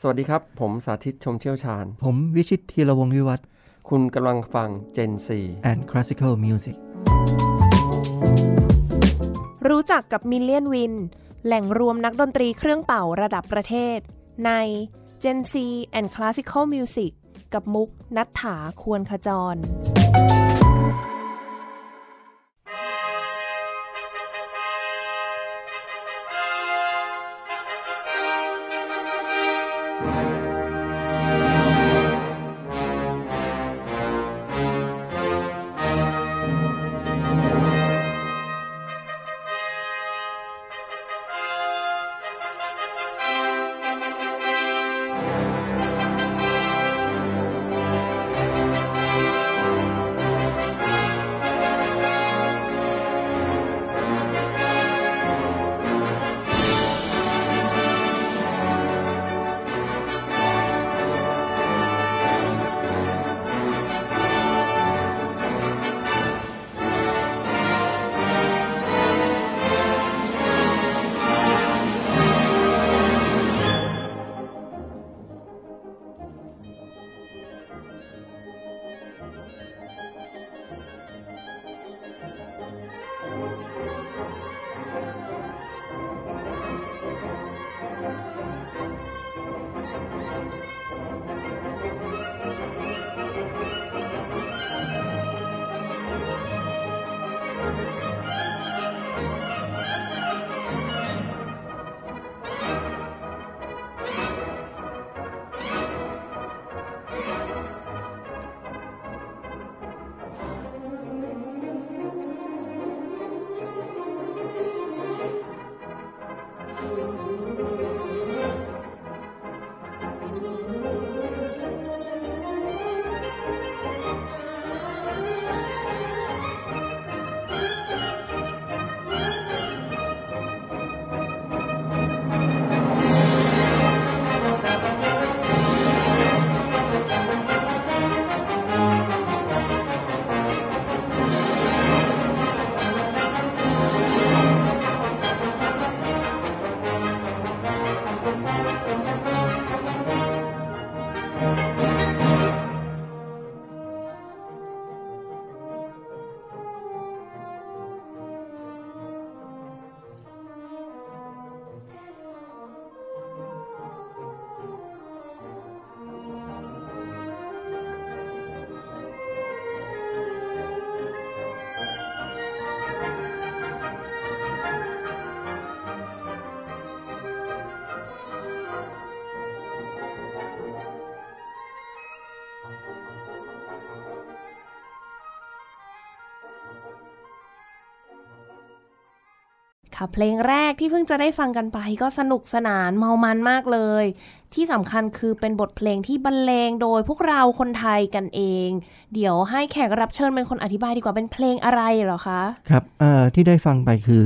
สวัสดีครับ ผมสาธิตชมเชี่ยวชาญ ผมวิชิตธีรวงศ์วิวัฒน์ คุณกำลังฟัง Gen and Classical Music รู้จักกับมิลเลียนวิน แหล่งรวมนักดนตรีเครื่องเป่าระดับประเทศ ใน Gen C and Classical Music กับมุกนัฐถาควรขจร เพลงแรกที่เพิ่งจะได้ฟังกันไปก็สนุกสนานเมามันมากเลย ที่สำคัญคือเป็นบทเพลงที่บรรเลงโดยพวกเราคนไทยกันเอง เดี๋ยวให้แขกรับเชิญเป็นคนอธิบายดีกว่าเป็นเพลงอะไรเหรอคะ ครับที่ได้ฟังไปคือ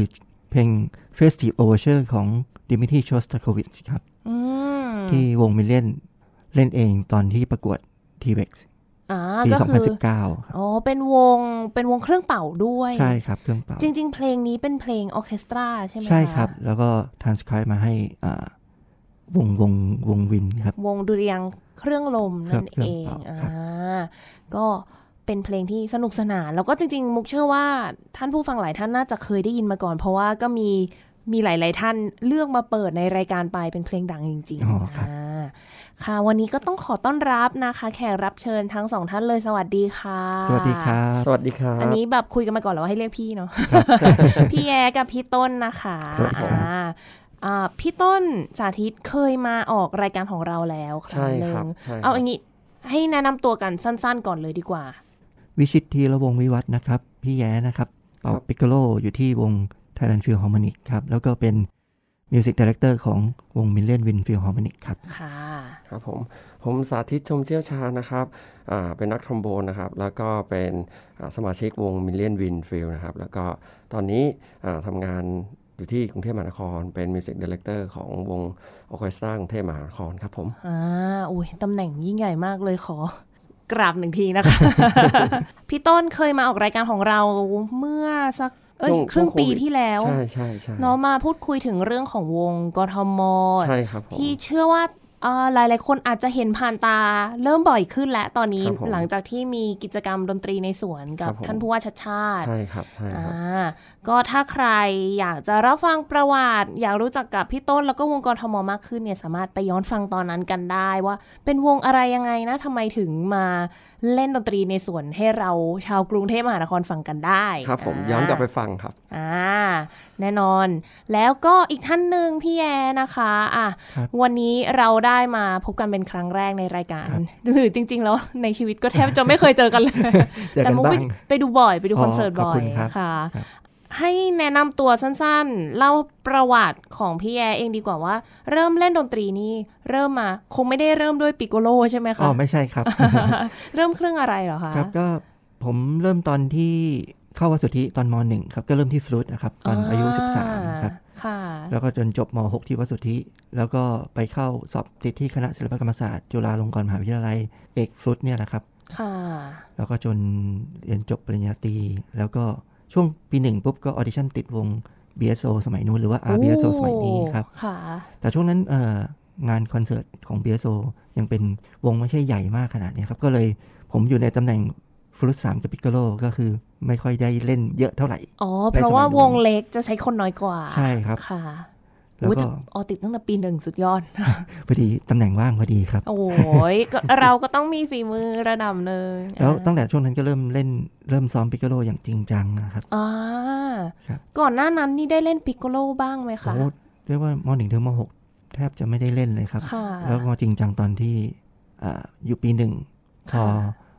เพลง Festive Overture ของดิมิทรีโชสตาโควิชครับที่วงมิเลียนเล่นเองตอนที่ประกวด T-Rex ปี2019อ๋อ เป็นวง เป็นวงเครื่องเป่าด้วย ใช่ครับ เครื่องเป่า จริง ๆ เพลงนี้เป็นเพลงออเคสตราใช่ไหมใช่ครับ แล้วก็ทานสครายมาให้อ่าวงวงวงวินครับ วงดุริยางเครื่องลมนั่นเองอ่าก็เป็นเพลงที่สนุกสนาน แล้วก็จริง ๆ มุกเชื่อว่าท่านผู้ฟังหลายท่านน่าจะเคยได้ยินมาก่อน เพราะว่าก็มีมีหลาย ๆ ท่านเลือกมาเปิดในรายการไปเป็นเพลงดังจริงๆค่ะ ค่ะ วันนี้ก็ต้องขอต้อนรับนะคะ แขกรับเชิญทั้งสองท่านเลยสวัสดีค่ะ สวัสดีครับ สวัสดีครับ อันนี้แบบคุยกันมาก่อนแล้วว่าให้เรียกพี่เนาะพี่แย้กับพี่ต้นนะคะสวัสดีครับพี่ต้นสาธิตเคยมาออกรายการของเราแล้วครั้งหนึ่งเอาอย่างนี้ให้แนะนำตัวกันสั้นๆก่อนเลยดีกว่า วิชิตทีละวงวิวัฒนะครับ พี่แย้นะครับเป่า piccolo อยู่ที่วง Thailand Philharmonic ครับ แล้วก็เป็น music director ของวง Million Wind Philharmonic ครับ ค่ะ ครับผมผมสาธิตชมเชี่ยวชาญนะครับเป็นนักทรอมโบนนะครับ แล้วก็เป็นสมาชิกวง Million Wind Phil นะครับ แล้วก็ตอนนี้ทำงานอยู่ที่กรุงเทพมหานคร เป็น music director ของวงออเคสตรากรุงเทพมหานครครับผมอ่าอุ้ยตำแหน่งยิ่งใหญ่มากเลยขอกราบหนึ่งทีนะคะ พี่ต้นเคยมาออกรายการของเราเมื่อสักเอ้ยครึ่งปีที่แล้ว ใช่ใช่ใช่เนาะมาพูดคุยถึงเรื่องของวงกทมใช่ครับที่เชื่อว่า หลายหลายคนอาจจะเห็นผ่านตาเริ่มบ่อยขึ้นแล้วตอนนี้หลังจากที่มีกิจกรรมดนตรีในสวนกับท่านผู้ว่าชัดชาติ ใช่ครับใช่ครับก็ถ้าใครอยากจะรับฟังประวัติ อยากรู้จักกับพี่ต้นแล้วก็วงกรทมมากขึ้นเนี่ยสามารถไปย้อนฟังตอนนั้นกันได้ว่าเป็นวงอะไรยังไงนะทำไมถึงมาเล่นดนตรีในสวนให้เราชาวกรุงเทพมหานครฟังกันได้ครับผมย้อนกลับไปฟังครับอ่าแน่นอน แล้วก็อีกท่านหนึ่งพี่แยนะคะอะวันนี้เราได้มาพบกันเป็นครั้งแรกในรายการหรือจริง ๆ แล้วในชีวิตก็แทบจะไม่เคยเจอกันเลยแต่มุกไปดูบ่อยไปดูคอนเสิร์ตบ่อยค่ะ ให้แนะนำตัวสั้นๆ เล่าประวัติของพี่แอเองดีกว่าว่า เริ่มเล่นดนตรีนี่เริ่มมาคงไม่ได้เริ่มด้วยปิโกโลใช่ไหมคะอ๋อไม่ใช่ครับ เริ่มเครื่องอะไรเหรอคะครับก็ผมเริ่มตอนที่เข้าวัดสุทธิตอนมหนึ่งครับก็เริ่มที่ฟลุตนะครับตอนอายุ 13ครับแล้วก็จนจบม .6 ที่วัดสุทธิ แล้วก็ไปเข้าสอบติดที่คณะศิลปกรรมศาสตร์ จุฬาลงกรณ์มหาวิทยาลัยเอกฟลุตเนี่ยนะครับแล้วก็จนเรียนจบปริญญาตรีแล้วก็ ช่วงปีหนึ่งปุ๊บก็ออดิชั่นติดวง BSO สมัยนู้นหรือว่า RBSO สมัยนี้ครับแต่ช่วงนั้นงานคอนเสิร์ตของ BSO ยังเป็นวงไม่ใช่ใหญ่มากขนาดนี้ครับ ก็เลยผมอยู่ในตำแหน่งฟลุตสามกับปิกโลก็คือไม่ค่อยได้เล่นเยอะเท่าไหร่ อ๋อ เพราะว่าวงเล็กจะใช้คนน้อยกว่า ใช่ครับค่ะ แล้วก็ออติดตั้งแต่ปีหนึ่งสุดยอดพอดีตำแหน่งว่างพอดีครับ โอ้ยเราก็ต้องมีฝีมือระดับหนึ่งแล้วตั้งแต่ช่วงนั้นก็เริ่มเล่นเริ่มซ้อมปิกโกโลอย่างจริงจังนะครับอ่าก่อนหน้านั้นนี่ได้เล่นปิกโกโลบ้างไหมคะเรียกว่ามหนึ่งถึงมหกแทบจะไม่ได้เล่นเลยครับ แล้วก็จริงจังตอนที่อยู่ปีหนึ่งพอ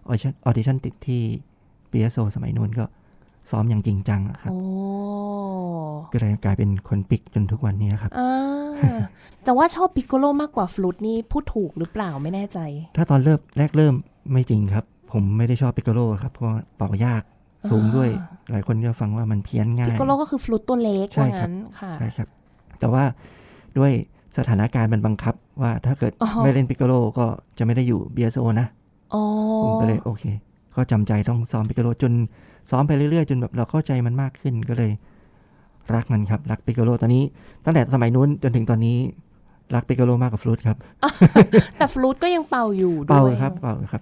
ออดิชั่นติดที่ BSO สมัยนู้นก็ ซ้อมอย่างจริงจังครับก็เลยกลายเป็นคนปิกจนทุกวันนี้ครับจะว่าชอบปิกโกโลมากกว่าฟลุตนี่พูดถูกหรือเปล่าไม่แน่ใจ ถ้าตอนเริ่มแรกเริ่มไม่จริงครับ ผมไม่ได้ชอบปิกโกโลครับเพราะเป่ายากสูงด้วย หลายคนก็ฟังว่ามันเพี้ยนง่ายปิกโกโลก็คือฟลุตตัวเล็กใช่ครับใช่ครับ แต่ว่าด้วยสถานการณ์มันบังคับว่าถ้าเกิดไม่เล่นปิกโกโลก็จะไม่ได้อยู่ BSO นะผมก็เลยโอเค ก็จำใจต้องซ้อมปิกโกโลจน ซ้อมไปเรื่อยๆ จนแบบเราเข้าใจมันมากขึ้นก็เลย รักมันครับ รักปิกโกโลตอนนี้ ตั้งแต่สมัยนู้นจนถึงตอนนี้ รักปิกโกโลมากกว่าฟลุตครับ แต่ฟลุตก็ยังเป่าอยู่ด้วยเป่าครับเป่าครับ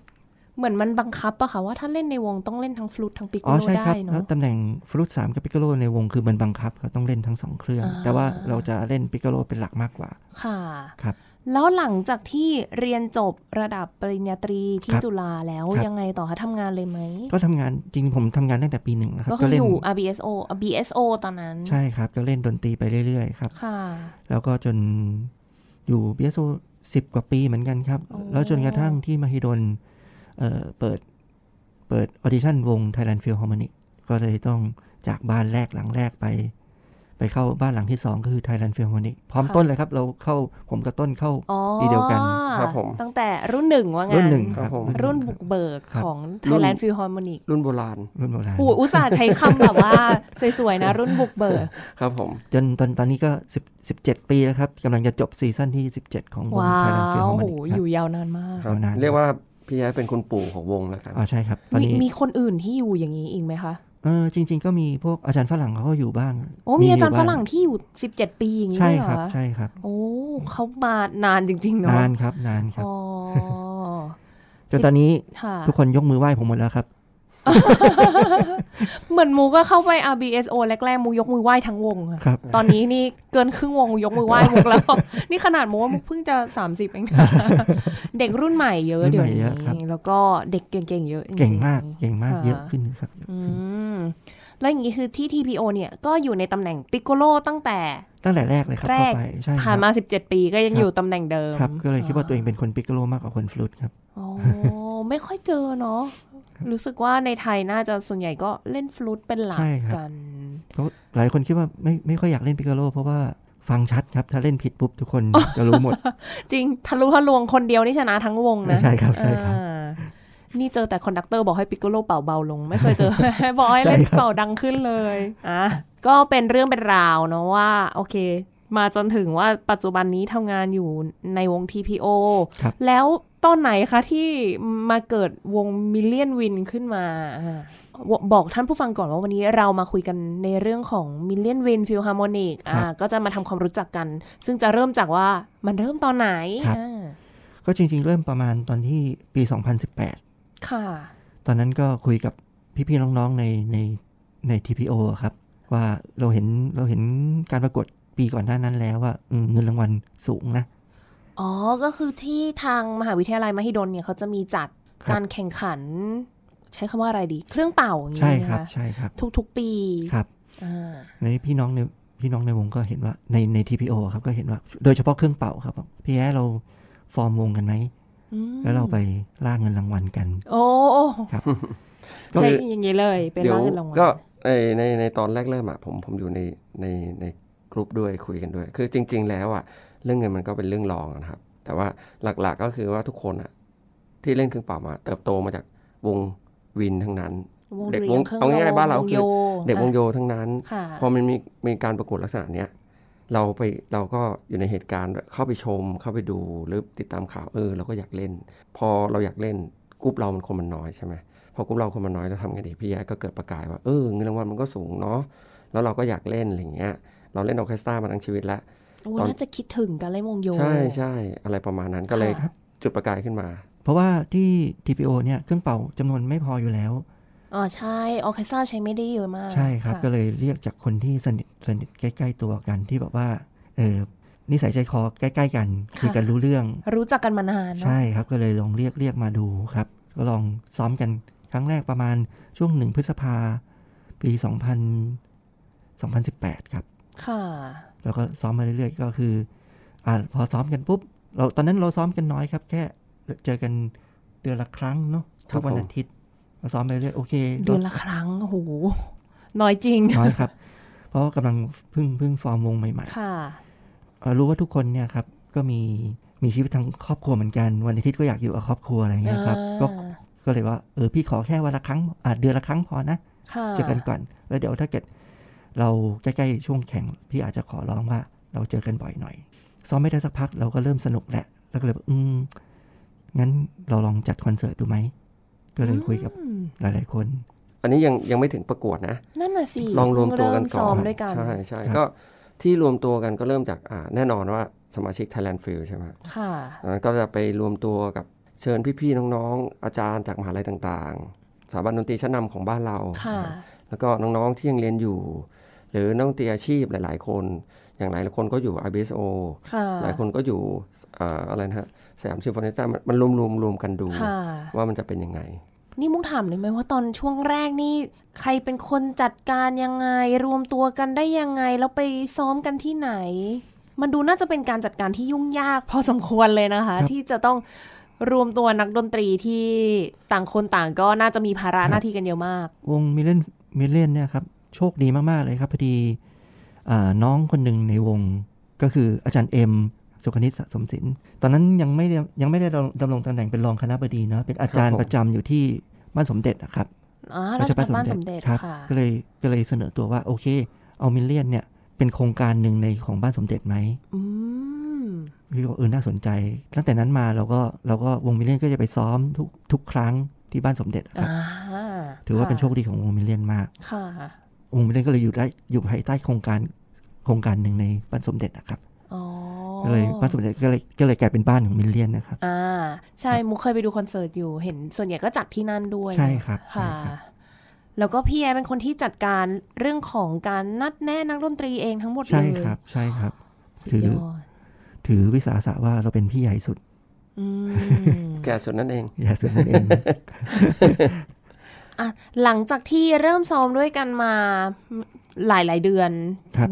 เหมือนมันบังคับอะค่ะว่าถ้าเล่นในวงต้องเล่นทั้งฟลุตทั้งปิโกโลได้เนาะตำแหน่งฟลุตสามกับปิโกโลในวงคือมันบังคับเขาต้องเล่นทั้งสองเครื่อง แต่ว่าเราจะเล่นปิโกโลเป็นหลักมากกว่า ค่ะครับแล้วหลังจากที่เรียนจบระดับปริญญาตรีที่จุฬาแล้วยังไงต่อคะทำงานเลยไหม ก็ทำงานจริงผมทำงานตั้งแต่ปีหนึ่งนะครับ ก็คืออยู่ RBSO BSO ตอนนั้น ใช่ครับ ก็เล่นดนตรีไปเรื่อยๆครับค่ะแล้วก็จนอยู่ BSO สิบกว่าปีเหมือนกันครับ แล้วจนกระทั่งที่มหิดล เปิดเปิดออดิชั่นวง Thailand Philharmonic ก็เลยต้องจากบ้านแรกหลังแรกไป ไปเข้าบ้านหลังที่สองก็คือ Thailand Philharmonic พร้อมต้นเลยครับ เราเข้าผมกับต้นเข้าปีเดียวกันครับผมตั้งแต่รุ่นหนึ่งว่างั้นรุ่นหนึ่งครับรุ่นบุกเบิกของ Thailand Philharmonic รุ่นโบราณรุ่นโบราณอุตส่าห์ใช้คำแบบว่าสวยๆนะรุ่นบุกเบิกครับผมจนตอนตอนนี้ก็สิบสิบเจ็ดปีแล้วครับกำลังจะจบซีซั่นที่สิบเจ็ดของวง Thailand Philharmonic อยู่ยาวนานมากเรียกว่า พี่ย้ายเป็นคนปู่ของวงแล้วกันอ๋อใช่ครับตอนนี้มีคนอื่นที่อยู่อย่างนี้อีกไหมคะเออจริง ๆ ก็มีพวกอาจารย์ฝรั่งเขาก็อยู่บ้างโอ้มีอาจารย์ฝรั่งที่อยู่สิบเจ็ดปีอย่างนี้ใช่ครับใช่ครับ โอ้เขามานานจริงๆเนาะนานครับนานครับจนตอนนี้ทุกคนยกมือไหว้ผมหมดแล้วครับ เหมือนมูก็เข้าไป RBSO แรกๆมูยกมือไหว้ทั้งวงครับ ตอนนี้นี่เกินครึ่งวงยกมือไหว้มุกแล้ว นี่ขนาดมูว่ามุกเพิ่งจะ 30 เองเด็กรุ่นใหม่เยอะเดี๋ยวนี้แล้วก็เด็กเก่งๆเยอะเก่งมากเก่งมากเยอะขึ้นครับแล้วอย่างนี้คือที่ TPO เนี่ยก็อยู่ในตำแหน่งปิโกโลตั้งแต่ตั้งแต่แรกเลยครับแรกผ่านมา 17 ปีก็ยังอยู่ตำแหน่งเดิมครับก็เลยคิดว่าตัวเองเป็นคนปิโกโลมากกว่าคนฟลุตครับโอ้ไม่ค่อยเจอเนาะ รู้สึกว่าในไทยน่าจะส่วนใหญ่ก็เล่นฟลุตเป็นหลักกันเพราะหลายคนคิดว่าไม่ไม่ค่อยอยากเล่นปิกโกโลเพราะว่าฟังชัดครับ ถ้าเล่นผิดปุ๊บทุกคนจะรู้หมด จริงทะลุทะลวงคนเดียวนี่ชนะทั้งวงนะใช่ครับใช่ครับนี่เจอแต่ conductor บอกให้ปิกโกโลเป่าเบาลง ไม่เคยเจอบอกให้เล่นเป่าดังขึ้นเลยอะก็เป็นเรื่องเป็นราวเนาะว่า โอเค มาจนถึงว่าปัจจุบันนี้ทำงานอยู่ในวง TPO แล้วตอนไหนคะที่มาเกิดวง Million Wind ขึ้นมา บอกท่านผู้ฟังก่อนว่าวันนี้เรามาคุยกันในเรื่องของ Million Wind Philharmonic อ่าก็จะมาทำความรู้จักกัน ซึ่งจะเริ่มจากว่ามันเริ่มตอนไหน ก็จริงๆ เริ่มประมาณตอนที่ปี 2018 ค่ะ ตอนนั้นก็คุยกับพี่ๆ น้องๆ ในในใน TPO ครับ ว่าเราเห็นเราเห็นการประกวดปีก่อนหน้านั้นแล้วว่าเงินรางวัลสูงนะ อ๋อ ก็คือที่ทางมหาวิทยาลัยมหิดลเนี่ยเขาจะมีจัดการแข่งขัน ใช้คำว่าอะไรดี เครื่องเป่าอย่างนี้ใช่ครับใช่ครับ ทุกๆปีครับในพี่น้องในพี่น้องในวงก็เห็นว่าในใน TPO ครับก็เห็นว่า โดยเฉพาะเครื่องเป่าครับ พี่แอเราฟอร์มวงกันไหมแล้วเราไปล่าเงินรางวัลกัน โอ้ครับใช่อย่างนี้เลยเป็นล่าเงินรางวัลก็ในในในตอนแรกเริ่มอะผมผมอยู่ในในในกลุ่มด้วยคุยกันด้วย คือจริง ๆ แล้วอะ เรื่องเงินมันก็เป็นเรื่องรองนะครับ แต่ว่าหลักๆก็คือว่าทุกคนอะที่เล่นเครื่องเป่ามา เติบโตมาจากวงวินทั้งนั้น เด็กวงเอาง่ายๆบ้านเราคือเด็กวงโยทั้งนั้น พอมันมีมีการประกวดลักษณะเนี้ยเราไปเราก็อยู่ในเหตุการณ์เข้าไปชมเข้าไปดูหรือติดตามข่าวเออเราก็อยากเล่น พอเราอยากเล่นกรุ๊ปเรามันคนมันน้อยใช่ไหมพอกรุ๊ปเราคนมันน้อยเราทำไงดีพี่แอ๊ก็เกิดประกายว่าเออเงินรางวัลมันก็สูงเนาะแล้วเราก็อยากเล่นอะไรเงี้ยเราเล่นออเคสตรามาทั้งชีวิตแล้ว โอ้น่าจะคิดถึงการเล่นวงโย ใช่ใช่อะไรประมาณนั้นก็เลยจุดประกายขึ้นมา เพราะว่าที่ TPO เนี่ยเครื่องเป่าจำนวนไม่พออยู่แล้วอ๋อใช่ออเคสตราใช้ไม่ได้เยอะมาก ใช่ครับ ก็เลยเรียกจากคนที่สนิทสนิทใกล้ ๆ ตัวกันที่แบบว่าเออนิสัยใจคอใกล้ ๆ กันคุยกันรู้เรื่อง รู้จักกันมานานใช่ครับก็เลยลองเรียกเรียกมาดูครับ ก็ลองซ้อมกันครั้งแรกประมาณช่วงหนึ่งพฤษภาปีสองพันสองพันสิบแปดครับ ค่ะ แล้วก็ซ้อมมาเรื่อยๆก็คืออ่าพอซ้อมกันปุ๊บ เราตอนนั้นเราซ้อมกันน้อยครับ แค่เจอกันเดือนละครั้งเนาะทุกวันอาทิตย์มาซ้อมไปเรื่อยโอเค เดือนละครั้งโอ้โหน้อยจริงน้อยครับ เพราะกำลังเพิ่งเพิ่งฟอร์มวงใหม่ๆค่ะรู้ว่าทุกคนเนี่ยครับก็มีมีชีวิตทางครอบครัวเหมือนกัน วันอาทิตย์ก็อยากอยู่กับครอบครัวอะไรเงี้ยครับก็ก็เลยว่าเออพี่ขอแค่วันละครั้งเดือนละครั้งพอนะเจอกันก่อน แล้วเดี๋ยวถ้าเกิด เราใกล้ๆช่วงแข่งพี่อาจจะขอร้องว่าเราเจอกันบ่อยหน่อย ซ้อมไม่ได้สักพักเราก็เริ่มสนุกแหละแล้วก็เลยอืมงั้นเราลองจัดคอนเสิร์ตดูไหมก็เลยคุยกับหลายๆคน อันนี้ยังยังไม่ถึงประกวดนะ นั่นน่ะสิลองรวมตัวกันก่อนใช่ใช่ก็ที่รวมตัวกันก็เริ่มจากอ่าแน่นอนว่าสมาชิก Thailand Field ใช่ไหมค่ะนั้นก็จะไปรวมตัวกับเชิญพี่ๆน้องๆ อาจารย์จากมหาลัยต่างๆสถาบันดนตรีชั้นนาของบ้านเรา แล้วก็น้องๆที่ยังเรียนอยู่ หรือนักดนตรีอาชีพหลาย ๆ คน อย่างหลายคนก็อยู่ IBSO หลายคนก็อยู่อะไรนะฮะสยามซิมโฟนีซ่ามันรวมรวมรวมกันดูว่ามันจะเป็นยังไง นี่มุกถามเลยไหมว่าตอนช่วงแรกนี่ ใครเป็นคนจัดการยังไง รวมตัวกันได้ยังไง แล้วไปซ้อมกันที่ไหน มันดูน่าจะเป็นการจัดการที่ยุ่งยากพอสมควรเลยนะคะ ที่จะต้องรวมตัวนักดนตรีที่ต่างคนต่างก็น่าจะมีภาระหน้าที่กันเยอะมาก วงมิเลนมิเลนเนี่ยครับ โชคดีมาก ๆ เลยครับพอดีน้องคนหนึ่งในวงก็คืออาจารย์เอ็มสุขนิตสะสมศิลป์ตอนนั้นยังไม่ยังไม่ได้ดำรงตำแหน่งเป็นรองคณบดีนะเป็นอาจารย์ประจำอยู่ที่บ้านสมเด็จนะครับอ๋อราชบ้านสมเด็จครับก็เลยก็เลยเสนอตัวว่าโอเค เอา Million เนี่ยเป็นโครงการหนึ่งในของบ้านสมเด็จไหมพี่ก็เออน่าสนใจ ตั้งแต่นั้นมาเราก็เราก็วง Million ก็จะไปซ้อมทุกทุกครั้งที่บ้านสมเด็จครับถือว่าเป็นโชคดีของวงมิเลียนมากค่ะ วงมิเลียนก็เลยอยู่ได้อยู่ภายใต้โครงการโครงการหนึ่งในบ้านสมเด็จนะครับก็เลยบ้านสมเด็จก็เลยก็เลยกลายเป็นบ้านของมิลเลียนนะครับอ่าใช่มุกเคยไปดูคอนเสิร์ตอยู่เห็น ส่วนใหญ่ก็จัดที่นั่นด้วยใช่ครับค่ะแล้วก็พี่แอเป็นคนที่จัดการเรื่องของการนัดแน่นักดนตรีเองทั้งหมดเลยใช่ครับ ใช่ครับถือถือวิสาสะว่าเราเป็นพี่ใหญ่สุดแก่สุดนั่นเองแก่สุดนั่นเองอะ หลังจากที่เริ่มซ้อมด้วยกันมาหลายหลายเดือน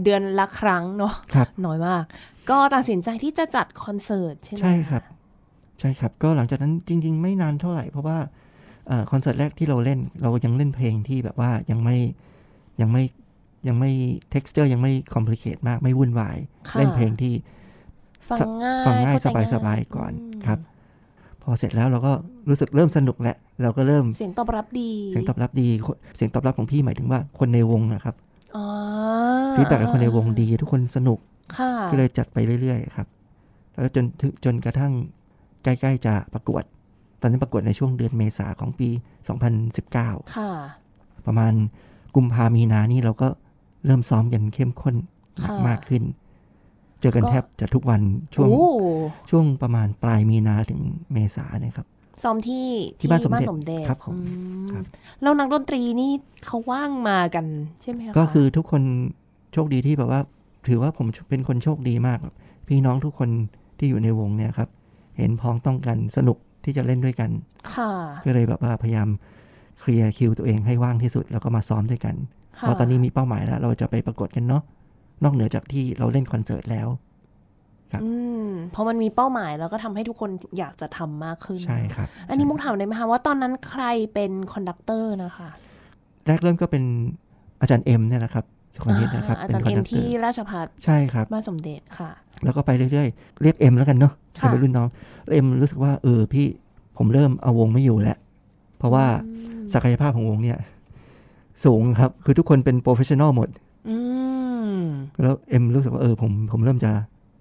เดือนละครั้งเนาะน้อยมาก ก็ตัดสินใจที่จะจัดคอนเสิร์ตใช่ไหมใช่ครับ ใช่ครับ ก็หลังจากนั้นจริง ๆ ไม่นานเท่าไหร่เพราะว่าคอนเสิร์ตแรกที่เราเล่นเรายังเล่นเพลงที่แบบว่ายังไม่ยังไม่ยังไม่ texture ยังไม่ complicate มากไม่วุ่นวาย เล่นเพลงที่ฟังง่ายฟังง่ายสบายๆก่อนครับ พอเสร็จแล้วเราก็รู้สึกเริ่มสนุกแหละเราก็เริ่มเสียงตอบรับดี เสียงตอบรับดี เสียงตอบรับของพี่หมายถึงว่าคนในวงนะครับฟีดแบ็กคนในวงดีทุกคนสนุกก็เลยจัดไปเรื่อยๆครับ แล้วจนจนกระทั่งใกล้ๆจะประกวด ตอนนี้ประกวดในช่วงเดือนเมษาของปี 2019 ค่ะ ประมาณกุมภามีนานี่เราก็เริ่มซ้อมกันเข้มข้นมากขึ้นจเจอกันแทบจะทุกวันช่วงช่วงประมาณปลายมีนาถึงเมษาเนี่ยครับซ้อมที่ที่บ้านสมเด็จครับผมแล้วนักดนตรีนี่เขาว่างมากันใช่ไหมคะก็คือทุกคนโชคดีที่แบบว่า ถือว่าผมเป็นคนโชคดีมากพี่น้องทุกคนที่อยู่ในวงเนี่ยครับ เห็นพ้องต้องกันสนุกที่จะเล่นด้วยกัน ค่ะ ก็เลยแบบว่าพยายามเคลียร์คิวตัวเองให้ว่างที่สุดแล้วก็มาซ้อมด้วยกันเพราะตอนนี้มีเป้าหมายแล้ว เราจะไปประกวดกันเนาะ นอกเหนือจากที่เราเล่นคอนเสิร์ตแล้วครับอืมพอมันมีเป้าหมายแล้วก็ทำให้ทุกคนอยากจะทำมากขึ้นใช่ครับ อันนี้มุกถามได้ไหมคะว่าตอนนั้นใครเป็น conductor นะคะแรกเริ่มก็เป็นอาจารย์เอ็มเนี่ยแหละครับคนนี้นะครับอาจารย์เอ็มที่ราชภัฏใช่ครับบ้านสมเด็จค่ะ แล้วก็ไปเรื่อยๆ เรียกเอ็มแล้วกันเนาะเป็นรุ่นน้องเอ็มรู้สึกว่าเออพี่ผมเริ่มเอาวงไม่อยู่แล้ว เพราะว่าศักยภาพของวงเนี่ย สูงครับ คือทุกคนเป็น professional หมด แล้วเอ็มรู้สึกว่าเออผมผมเริ่มจะ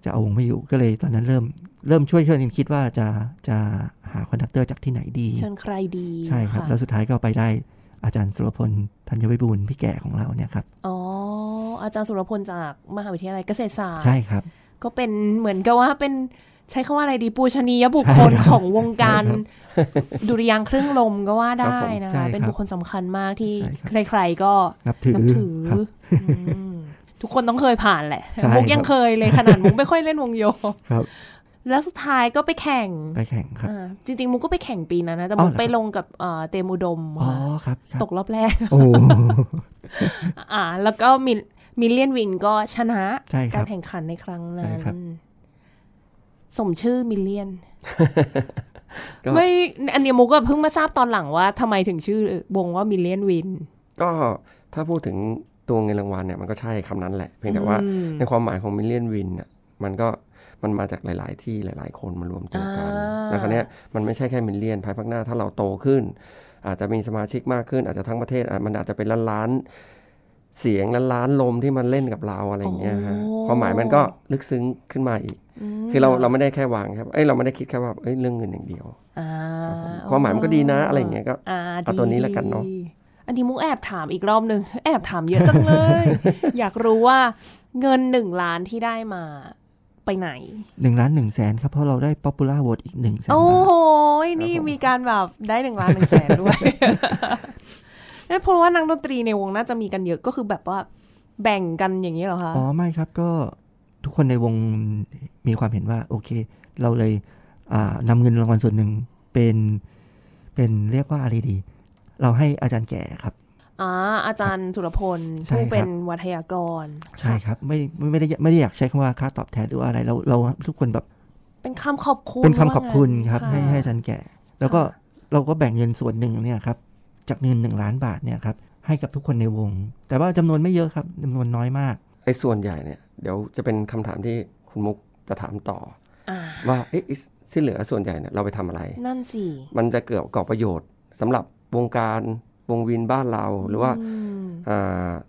จะเอาวงไม่อยู่ก็เลยตอนนั้นเริ่มเริ่มช่วยช่วยกันคิดว่าจะจะหา conductor จากที่ไหนดีเชิญใครดีใช่ครับ แล้วสุดท้ายก็ไปได้อาจารย์สุรพลธัญวิบูลพี่แก่ของเราเนี่ยครับอ๋ออาจารย์สุรพลจากมหาวิทยาลัยเกษตรศาสตร์ใช่ครับ ก็เป็นเหมือนกับว่าเป็นใช้คาว่าอะไรดีปูชนียบุคคลของวงการ ดุริยางเครื่องลมก็ว่าได้นะคะเป็นบุคคลสำคัญมากที่ใคร ๆก็นับถือ ทุกคนต้องเคยผ่านแหละ มุกยังเคยเลยขนาดมุกไม่ค่อยเล่นวงโยครับ แล้วสุดท้ายก็ไปแข่งไปแข่งครับจริง ๆ มุกก็ไปแข่งปีนั้นนะ แต่มุกไปลงกับเตมูดมอ๋อครับตกรอบแรกอ่า แล้วก็มิ Million Wind ก็ชนะการแข่งขันในครั้งนั้นสมชื่อ Million ไม่อันนี้มุกก็เพิ่งมาทราบตอนหลังว่าทำไมถึงชื่อวงว่า Million Wind ก็ถ้าพูดถึง ตัวเงินรางวัลเนี่ยมันก็ใช่คำนั้นแหละ เพียงแต่ว่าในความหมายของ Million Wind เนี่ยมันก็มันมาจากหลาย ๆ ที่หลาย ๆ คนมารวมตัวกันแล้วคราวนี้มันไม่ใช่แค่ million ภายภาคหน้าถ้าเราโตขึ้น อาจจะมีสมาชิกมากขึ้น อาจจะทั้งประเทศมันอาจจะเป็นล้านล้านเสียงล้านล้านลมที่มันเล่นกับเราอะไรอย่างเงี้ยฮะความหมายมันก็ลึกซึ้งขึ้นมาอีก คือเราเราไม่ได้แค่วางครับเอ้ยเราไม่ได้คิดแค่ว่าเอ้ยเรื่องเงินอย่างเดียวความหมายมันก็ดีนะอะไรอย่างเงี้ยก็เอาตัวนี้แล้วกันเนาะ อันนี้มุกแอบถามอีกรอบหนึ่งแอบถามเยอะจังเลย อยากรู้ว่าเงินหนึ่งล้านที่ได้มาไปไหนหนึ่งล้านหนึ่งแสนครับ เพราะเราได้ popular vote อีกหนึ่งแสนโอ้โหนี่มีการแบบได้หนึ่งล้านหนึ่งแสนด้วยนั่นเพราะว่านักดนตรีในวงน่าจะมีกันเยอะก็คือแบบว่าแบ่งกันอย่างนี้เหรอคะ อ๋อ ไม่ครับก็ทุกคนในวงมีความเห็นว่า โอเค เราเลยนำเงินรางวัลส่วนหนึ่งเป็นเป็นเรียกว่าอะไรดี เราให้อาจารย์แก่ครับอ่าอาจารย์สุรพลผู้เป็นวัทยากร ใช่ครับ ไม่ไม่ได้ไม่ได้อยากใช้คำว่าค่าตอบแทนหรือว่าอะไรเราเราทุกคนแบบ เป็นคำขอบคุณเป็นคำขอบคุณครับ ให้ให้อาจารย์แก่ แล้วก็เราก็แบ่งเงินส่วนหนึ่งเนี่ยครับจากเงินหนึ่งล้านบาทเนี่ยครับให้กับทุกคนในวง แต่ว่าจำนวนไม่เยอะครับจำนวนน้อยมากไอ้ส่วนใหญ่เนี่ยเดี๋ยวจะเป็นคำถามที่คุณมุกจะถามต่ออว่าเอ๊ะที่เหลือส่วนใหญ่เนี่ยเราไปทำอะไร นั่นสิมันจะเกิดก่อประโยชน์สำหรับ วงการวงวินบ้านเราหรือว่า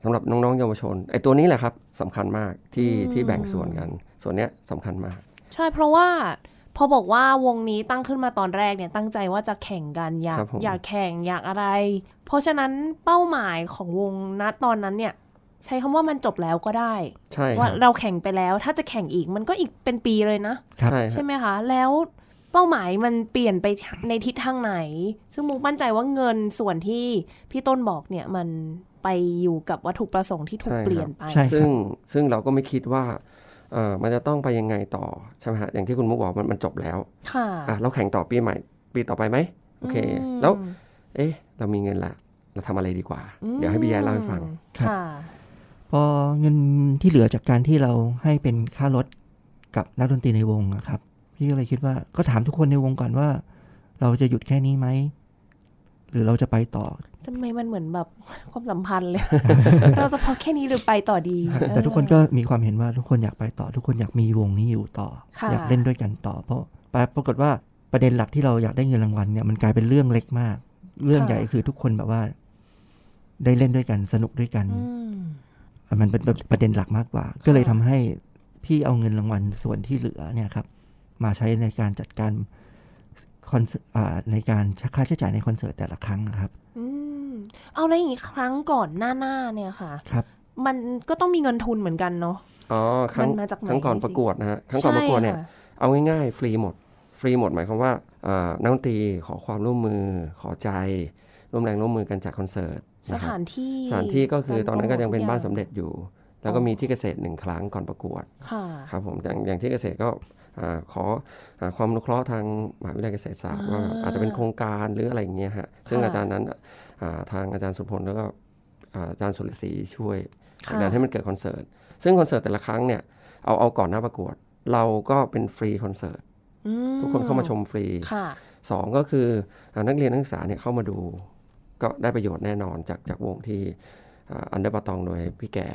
สำหรับน้องๆเยาวชนไอ้ตัวนี้แหละครับสำคัญมากที่ที่แบ่งส่วนกัน ส่วนเนี้ยสำคัญมาก ใช่เพราะว่าพอบอกว่าวงนี้ตั้งขึ้นมาตอนแรกเนี่ยตั้งใจว่าจะแข่งกันอยากอยากแข่งอยากอะไร เพราะฉะนั้นเป้าหมายของวงณตอนนั้นเนี่ย ใช้คำว่ามันจบแล้วก็ได้ใช่ว่าเราแข่งไปแล้ว ถ้าจะแข่งอีกมันก็อีกเป็นปีเลยนะใช่ใช่ไหมคะแล้ว เป้าหมายมันเปลี่ยนไปในทิศทางไหน ซึ่งมุกมั่นใจว่าเงินส่วนที่พี่ต้นบอกเนี่ยมันไปอยู่กับวัตถุประสงค์ที่ถูกเปลี่ยนไป ซึ่งซึ่งเราก็ไม่คิดว่าเออมันจะต้องไปยังไงต่อใช่ไหมฮะอย่างที่คุณมุกบอกมันมันจบแล้ว ค่ะอะเราแข่งต่อปีใหม่ ปีต่อไปไหมโอเค แล้ว เอ๊ะ เรามีเงินละ เราทำอะไรดีกว่า เดี๋ยวให้พี่ยายเล่าให้ฟังค่ะพอเงินที่เหลือจากการที่เราให้เป็นค่ารถกับนักดนตรีในวงครับ พี่ก็เลยคิดว่าก็ถามทุกคนในวงก่อนว่า เราจะหยุดแค่นี้ไหม หรือเราจะไปต่อทำไมมันเหมือนแบบความสัมพันธ์เลย เราจะพอแค่นี้หรือไปต่อดี แต่ทุกคนก็มีความเห็นว่าทุกคนอยากไปต่อ ทุกคนอยากมีวงนี้อยู่ต่อ อยากเล่นด้วยกันต่อ เพราะปรากฏว่าประเด็นหลักที่เราอยากได้เงินรางวัลเนี่ยมันกลายเป็นเรื่องเล็กมาก เรื่องใหญ่คือทุกคนแบบว่า ได้เล่นด้วยกันสนุกด้วยกันมันเป็นประเด็นหลักมากกว่า ก็เลยทำให้พี่เอาเงินรางวัลส่วนที่เหลือเนี่ยครับ มาใช้ในการจัดการคอนในการค่าใช้จ่ายในคอนเสิร์ตแต่ละครั้งนะครับเอาอะไรอย่างนี้ครั้งก่อนหน้าหน้าเนี่ยค่ะ ครับ มันก็ต้องมีเงินทุนเหมือนกันเนาะ อ๋อ ครั้งครั้งก่อนประกวดนะฮะ ครั้งก่อนประกวดเนี่ย เอาง่ายๆ ฟรีหมด ฟรีหมดหมายความว่านักดนตรีขอความร่วมมือ ขอใจ ร่วมแรงร่วมมือกันจัดคอนเสิร์ต สถานที่ สถานที่ก็คือตอนนั้นก็ยังเป็นบ้านสำเร็จอยู่ แล้วก็มีที่เกษตรหนึ่งครั้งก่อนประกวดครับผมอย่างอย่างที่เกษตรก็ขอความนุเคราะห์ทางมหาวิทยาลัยเกษตรศาสตร์ว่าอาจจะเป็นโครงการหรืออะไรอย่างเงี้ยฮะซึ่งอาจารย์นั้นทางอาจารย์สุพลแล้วก็อาจารย์สุรศรีช่วยดันให้มันเกิดคอนเสิร์ตซึ่งคอนเสิร์ตแต่ละครั้งเนี่ยเอาเอาก่อนหน้าประกวด เราก็เป็นฟรีคอนเสิร์ตทุกคนเข้ามาชมฟรีสองก็คือนักเรียนนักศึกษาเนี่ยเข้ามาดู ก็ได้ประโยชน์แน่นอนจากจากวงที่ under baton โดยพี่แก่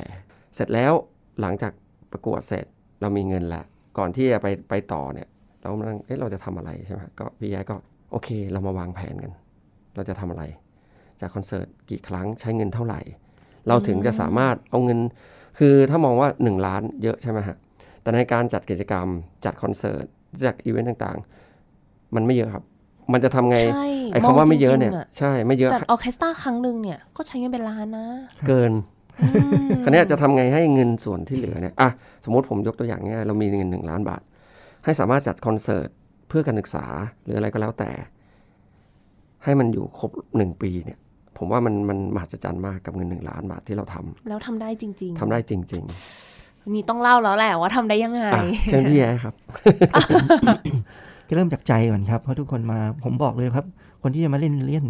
เสร็จแล้วหลังจากประกวดเสร็จเรามีเงินละ ก่อนที่จะไปไปต่อเนี่ย เรากำลังเอ๊ะเราจะทำอะไรใช่ไหมก็พี่แก่ก็โอเค เรามาวางแผนกัน เราจะทำอะไร จากคอนเสิร์ตกี่ครั้งใช้เงินเท่าไหร่ เราถึงจะสามารถเอาเงิน คือถ้ามองว่า 1 ล้านเยอะใช่ไหมฮะแต่ในการจัดกิจกรรมจัดคอนเสิร์ตจัดอีเวนต์ต่างๆ มันไม่เยอะครับ มันจะทำไงไอ้คำว่าไม่เยอะเนี่ย ใช่ไม่เยอะจัดออเคสตราครั้งหนึ่งเนี่ยก็ใช้เงินเป็นล้านนะ เกิน คราวนี้จะทำไงให้เงินส่วนที่เหลือเนี่ยอะสมมติผมยกตัวอย่างง่ายเรามีเงินหนึ่งล้านบาท ให้สามารถจัดคอนเสิร์ตเพื่อการศึกษาหรืออะไรก็แล้วแต่ ให้มันอยู่ครบหนึ่งปีเนี่ย ผมว่ามันมันมหัศจรรย์มากกับเงินหนึ่งล้านบาทที่เราทำแล้วทำได้จริง ๆทำได้จริง ๆ นี่ต้องเล่าแล้วแหละว่าทำได้ยังไงเชิญพี่แย่ครับก็เริ่มจากใจก่อนครับเพราะทุกคนมาผมบอกเลยครับ คนที่จะมาเล่นเล่น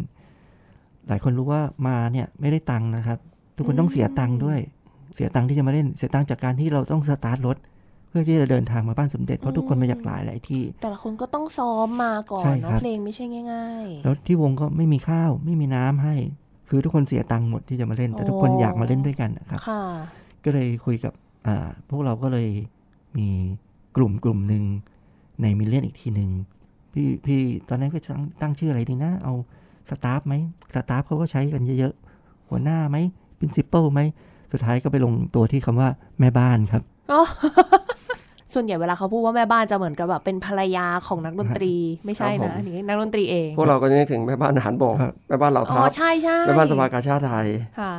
หลายคนรู้ว่ามาเนี่ยไม่ได้ตังค์นะครับ ทุกคนต้องเสียตังค์ด้วย เสียตังค์ที่จะมาเล่น เสียตังค์จากการที่เราต้องสตาร์ทรถ เพื่อที่จะเดินทางมาบ้านสมเด็จ เพราะทุกคนมาจากหลายหลายที่ แต่ละคนก็ต้องซ้อมมาก่อนเนาะเพลงไม่ใช่ง่าย ๆ แล้วที่วงก็ไม่มีข้าวไม่มีน้ำให้ คือทุกคนเสียตังค์หมดที่จะมาเล่น แต่ทุกคนอยากมาเล่นด้วยกันนะครับก็เลยคุยกับอ่าพวกเราก็เลยมีกลุ่มกลุ่มหนึ่งในมิเลียนอีกทีหนึ่งพี่พี่ตอนนั้นก็ตั้งชื่ออะไรดีนะ เอาสตาฟไหมสตาฟเขาก็ใช้กันเยอะๆ หัวหน้าไหม principal ไหม สุดท้ายก็ไปลงตัวที่คำว่าแม่บ้านครับส่วนใหญ่เวลาเขาพูดว่าแม่บ้านจะเหมือนกับแบบเป็นภรรยาของนักดนตรีไม่ใช่นะนี่นักดนตรีเอง พวกเราก็นึกถึงแม่บ้านทหารบกแม่บ้านเหล่าทัพใช่ใช่แม่บ้านสภากาชาติไทย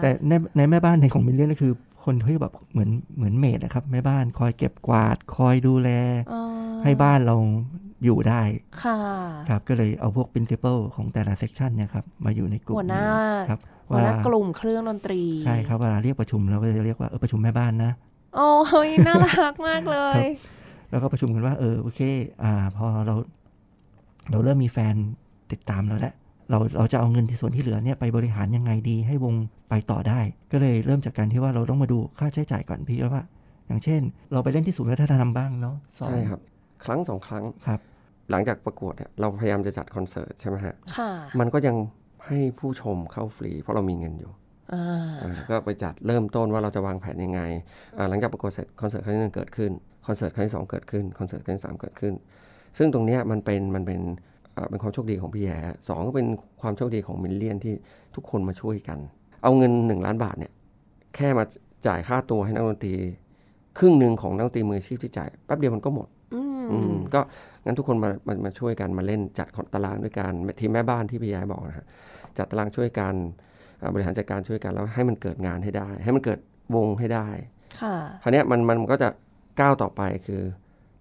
แต่ในในแม่บ้านในของ Million ก็คือคนที่แบบเหมือนเหมือน maid นะครับแม่บ้านคอยเก็บกวาดคอยดูแล ให้บ้านเรา อยู่ได้ค่ะครับก็เลยเอาพวก principal ของแต่ละ section เนี่ยครับมาอยู่ในกลุ่มหัวหน้าครับหัวหน้ากลุ่มเครื่องดนตรีใช่ครับเวลาเรียกประชุมเราก็จะเรียกว่าเออประชุมแม่บ้านนะโอ้ยน่ารักมากเลย แล้วก็ประชุมกันว่า เออโอเค อ่า พอเรา เราเริ่มมีแฟนติดตามแล้วแหละเราเราจะเอาเงินที่ส่วนที่เหลือเนี่ยไปบริหารยังไงดีให้วงไปต่อได้ ก็เลยเริ่มจากการที่ว่าเราต้องมาดูค่าใช้จ่ายก่อนพี่ว่า อย่างเช่น เราไปเล่นที่ศูนย์วัฒนธรรมบ้างเนาะใช่ครับ ครั้งสองครั้งครับ หลังจากประกวดเนี่ยเราพยายามจะจัดคอนเสิร์ตใช่ไหมฮะมันก็ยังให้ผู้ชมเข้าฟรี เพราะเรามีเงินอยู่ก็ไปจัดเริ่มต้นว่าเราจะวางแผนยังไง หลังจากประกวดเสร็จคอนเสิร์ตครั้งที่หนึ่งเกิดขึ้นคอนเสิร์ตครั้งที่สองเกิดขึ้นคอนเสิร์ตครั้งที่สามเกิดขึ้น ซึ่งตรงนี้มันเป็นมันเป็นเป็นความโชคดีของพี่แย่สองก็เป็นความโชคดีของมิลเลียนที่ทุกคนมาช่วยกัน เอาเงินหนึ่งล้านบาทเนี่ยแค่มาจ่ายค่าตัวให้นักดนตรี ครึ่งหนึ่งของนักดนตรีมืออาชีพที่จ่ายแป๊บเดียวมันก็หมด อืมก็ งั้นทุกคนมามามาช่วยกันมาเล่นจัดตารางด้วยกันทีมแม่บ้านที่พี่ยายบอกนะฮะจัดตารางช่วยกันบริหารจัดการช่วยกันแล้วให้มันเกิดงานให้ได้ ให้มันเกิดวงให้ได้ค่ะคราวนี้มันมันก็จะก้าวต่อไปคือ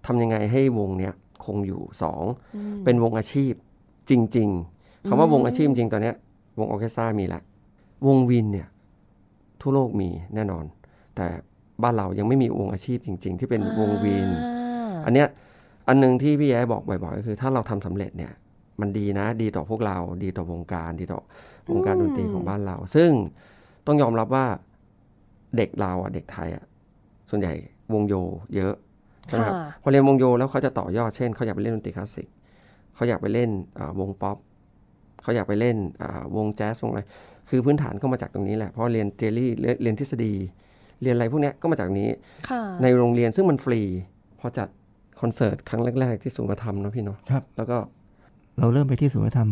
ทำยังไงให้วงเนี้ยคงอยู่สองเป็นวงอาชีพจริง ๆคำว่าวงอาชีพจริงตอนนี้วงออเคสตรามีแล้ววงวินเนี่ยทั่วโลกมีแน่นอน แต่บ้านเรายังไม่มีวงอาชีพจริง ๆ ที่เป็นวงวิน อันเนี้ย อันนึงที่พี่แย้บอกบ่อยๆก็คือ ถ้าเราทำสำเร็จเนี่ยมันดีนะ ดีต่อพวกเรา ดีต่อวงการ ดีต่อวงการดนตรีของบ้านเรา ซึ่งต้องยอมรับว่าเด็กเราอะเด็กไทยอะส่วนใหญ่วงโยเยอะใช่ไหมครับพอเรียนวงโยแล้วเขาจะต่อยอดเช่นเขาอยากไปเล่นดนตรีคลาสสิกเขาอยากไปเล่นวงป๊อปเขาอยากไปเล่นวงแจ๊สวงอะไรคือพื้นฐานก็มาจากตรงนี้แหละเพราะเรียนดนตรีเรียนทฤษฎี เรียนอะไรพวกนี้ก็มาจากนี้ในโรงเรียนซึ่งมันฟรีพอจัด คอนเสิร์ตครั้งแรก ๆ ที่ศูนย์วัฒนธรรมนะพี่เนาะครับ แล้วก็เราเริ่มไปที่ศูนย์วัฒนธรรม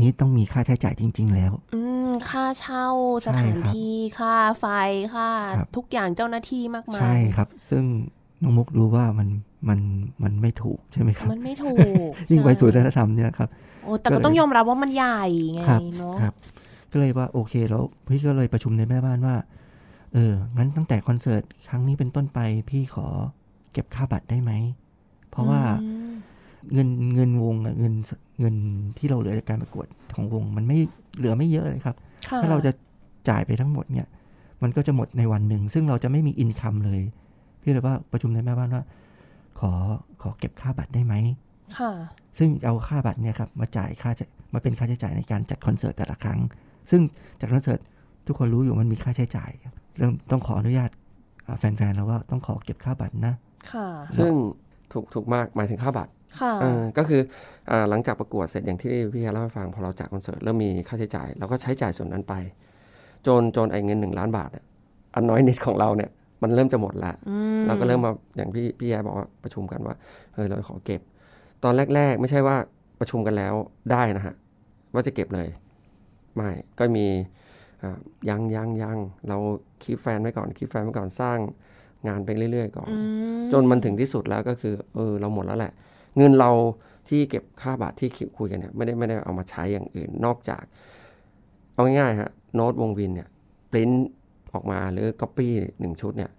นี้ต้องมีค่าใช้จ่ายจริง ๆ แล้ว อืมค่าเช่าสถานที่ค่าไฟค่าทุกอย่างเจ้าหน้าที่มากมาย ใช่ครับ ซึ่งน้องมุกรู้ว่ามันมันมันไม่ถูกใช่ไหมครับ มันไม่ถูกยิ่งไปศูนย์วัฒนธรรมเนี่ยครับ โอ้แต่ก็ต้องยอมรับว่ามันใหญ่ไงเนาะครับ ก็เลยว่าโอเคแล้วพี่ก็เลยประชุมในแม่บ้านว่า เออ งั้นตั้งแต่คอนเสิร์ตครั้งนี้เป็นต้นไปพี่ขอเก็บค่าบัตรได้ไหม เพราะว่าเงินเงินวงเงินเงินที่เราเหลือจากการประกวดของวง มันไม่เหลือไม่เยอะเลยครับ ถ้าเราจะจ่ายไปทั้งหมดเนี่ย มันก็จะหมดในวันหนึ่ง ซึ่งเราจะไม่มีอินคัมเลย พี่เลยว่าประชุมในแม่บ้านว่า ขอขอเก็บค่าบัตรได้ไหมค่ะซึ่งเอาค่าบัตรเนี่ยครับมาจ่ายค่ามาเป็นค่าใช้จ่ายในการจัดคอนเสิร์ตแต่ละครั้ง ซึ่งจัดคอนเสิร์ตทุกคนรู้อยู่มันมีค่าใช้จ่าย เริ่มต้องขออนุญาตแฟนๆแล้วว่าต้องขอเก็บค่าบัตรนะค่ะซึ่ง ถูกถูกมากหมายถึงค่าบัตรค่ะก็คืออหลังจากประกวดเสร็จอย่างที่พี่แเล่าให้ฟังพอเราจัดคอนเสิร์ตเริ่มมีค่าใช้จ่ายเราก็ใช้จ่ายส่วนนั้นไป จนจนไอ้เงินหนึ่งล้านบาทอันน้อยนิดของเราเนี่ยมันเริ่มจะหมดแล้วเราก็เริ่มมาอย่างพี่พี่แย่บอกว่าประชุมกันว่าเออเราขอเก็บ ตอนแรก ๆ ไม่ใช่ว่าประชุมกันแล้วได้นะฮะว่าจะเก็บเลย ไม่ก็มียังยังยังเราคีบแฟนไว้ก่อนคีบแฟนไว้ก่อนสร้าง งานไปเรื่อยๆ ก่อน จนมันถึงที่สุดแล้วก็คือ เออ เราหมดแล้วแหละ เงินเราที่เก็บค่าบัตรที่คุยกันเนี่ยไม่ได้ไม่ได้เอามาใช้อย่างอื่นนอกจาก เอาง่ายๆฮะโน้ตวงวินเนี่ยปริ้นออกมาหรือก๊อปปี้หนึ่งชุดเนี่ย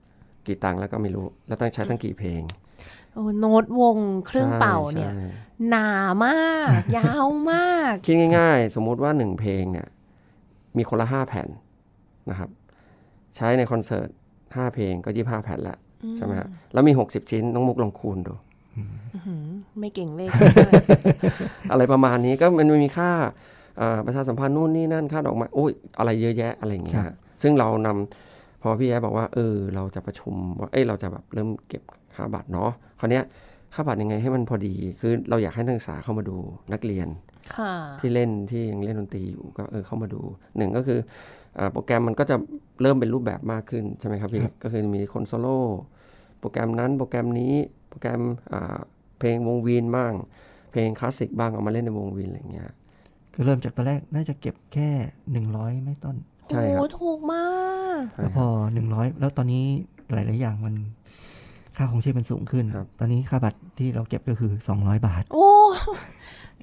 กี่ตังค์แล้วก็ไม่รู้ แล้วต้องใช้ตั้งกี่เพลงโอ้โน้ตวงเครื่องเป่าเนี่ย หนามาก ยาวมาก คิดง่าย ๆ สมมุติว่าหนึ่งเพลงเนี่ย มีคนละห้าแผ่นนะครับ ใช้ในคอนเสิร์ต ห้าเพลงก็ยี่ห้าแผ่นละใช่ไหมฮะแล้วมีหกสิบชิ้นน้องมุกลองคูณดูไม่เก่งเลขอะไรประมาณนี้ก็มันมีค่าประชาสัมพันธ์นู่นนี่นั่นค่าดอกไม้โอ้ยอะไรเยอะแยะอะไรอย่างเงี้ยซึ่งเรานำพอพี่แอ๊บอกว่าเออเราจะประชุมว่าเอ้ยเราจะแบบเริ่มเก็บค่าบัตรเนาะคราวนี้ยค่าบัตรยังไงให้มันพอดี คือเราอยากให้นักศึกษาเข้ามาดูนักเรียนที่เล่นที่ยังเล่นดนตรีอยู่ก็เออเข้ามาดูหนึ่งก็คือ โปรแกรมมันก็จะเริ่มเป็นรูปแบบมากขึ้นใช่ไหมครับพี่ก็คือมีคนโซโล่โปรแกรมนั้นโปรแกรมนี้โปรแกรมเพลงวง wind บ้าง เพลงคลาสสิกบ้างเอามาเล่นในวง wind อะไรเงี้ยก็เริ่มจากตอนแรกน่าจะเก็บแค่หนึ่งร้อยไหมต้นใช่ครับถูกมากแล้วพอหนึ่งร้อยแล้วตอนนี้หลาย ๆ อย่างมันค่าของชีพมันสูงขึ้นครับตอนนี้ค่าบัตรที่เราเก็บก็คือสองร้อยบาท โอ้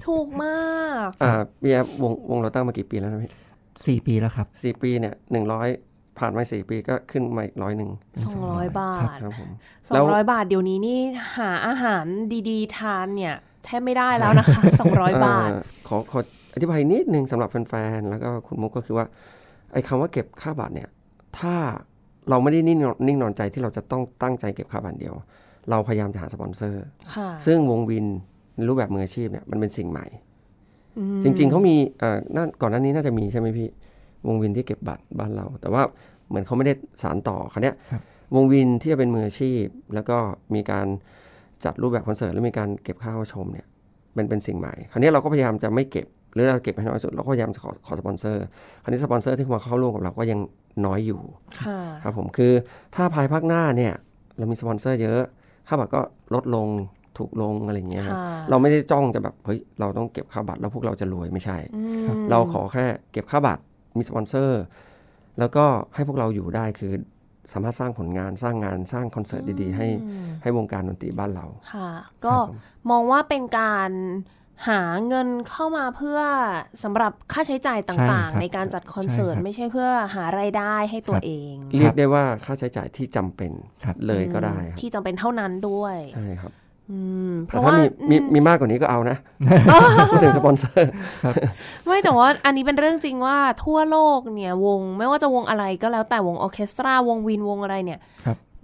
ถูกมาก อ่าเบียวงวงเราตั้งมากี่ปีแล้วนะพี่ สี่ปีแล้วครับสี่ปีเนี่ยหนึ่งร้อยผ่านมาสี่ปีก็ขึ้นมาอีกร้อยหนึ่งสองร้อยบาทครับผมสองร้อยบาทเดี๋ยวนี้นี่หาอาหารดีๆ ทานเนี่ยแทบไม่ได้แล้วนะคะสองร้อยบาท ขอขออธิบายนิดนึงสำหรับแฟนๆ แล้วก็คุณมุกก็คือว่า ไอ้คำว่าเก็บค่าบัตรเนี่ย ถ้าเราไม่ได้นิ่งนิ่งนอนใจที่เราจะต้องตั้งใจเก็บค่าบัตรเดียว เราพยายามจะหาสปอนเซอร์ ซึ่งวงวินในรูปแบบมืออาชีพเนี่ยมันเป็นสิ่งใหม่ จริง ๆเขามีอ่าก่อนหน้านี้น่าจะมีใช่ไหมพี่ วงวินที่เก็บบัตรบ้านเรา แต่ว่าเหมือนเขาไม่ได้สารต่อคราวนี้วงวินที่จะเป็นมืออาชีพ แล้วก็มีการจัดรูปแบบคอนเสิร์ตแล้วมีการเก็บค่าเข้าชมเนี่ยเป็นเป็นสิ่งใหม่คราวนี้เราก็พยายามจะไม่เก็บหรือเราเก็บให้น้อยสุดเราก็พยายามจะขอขอสปอนเซอร์คราวนี้สปอนเซอร์ที่มาเข้าร่วมกับเราก็ยังน้อยอยู่ครับผมคือถ้าภายภาคหน้าเนี่ยเรามีสปอนเซอร์เยอะค่าบัตรก็ลดลง ถูกลงอะไรเงี้ยเราไม่ได้จ้องจะแบบเฮ้ยเราต้องเก็บค่าบัตรแล้วพวกเราจะรวยไม่ใช่ เราขอแค่เก็บค่าบัตรมีสปอนเซอร์ แล้วก็ให้พวกเราอยู่ได้คือสามารถสร้างผลงานสร้างงานสร้างคอนเสิร์ตดีๆ ให้ให้วงการดนตรีบ้านเราค่ะ ก็มองว่าเป็นการหาเงินเข้ามาเพื่อสำหรับค่าใช้จ่ายต่างๆในการจัดคอนเสิร์ตไม่ใช่เพื่อหาไรายได้ให้ตัวเอง เรียกได้ว่าค่าใช้จ่ายที่จำเป็นเลยก็ได้ ที่จำเป็นเท่านั้นด้วยใช่ครับ เพราะว่ามีมีมากกว่านี้ก็เอานะพูดถึงสปอนเซอร์ไม่แต่ว่าอันนี้เป็นเรื่องจริงว่าทั่วโลกเนี่ยวง ไม่ว่าจะวงอะไรก็แล้วแต่วงออเคสตราวงวินวงอะไรเนี่ย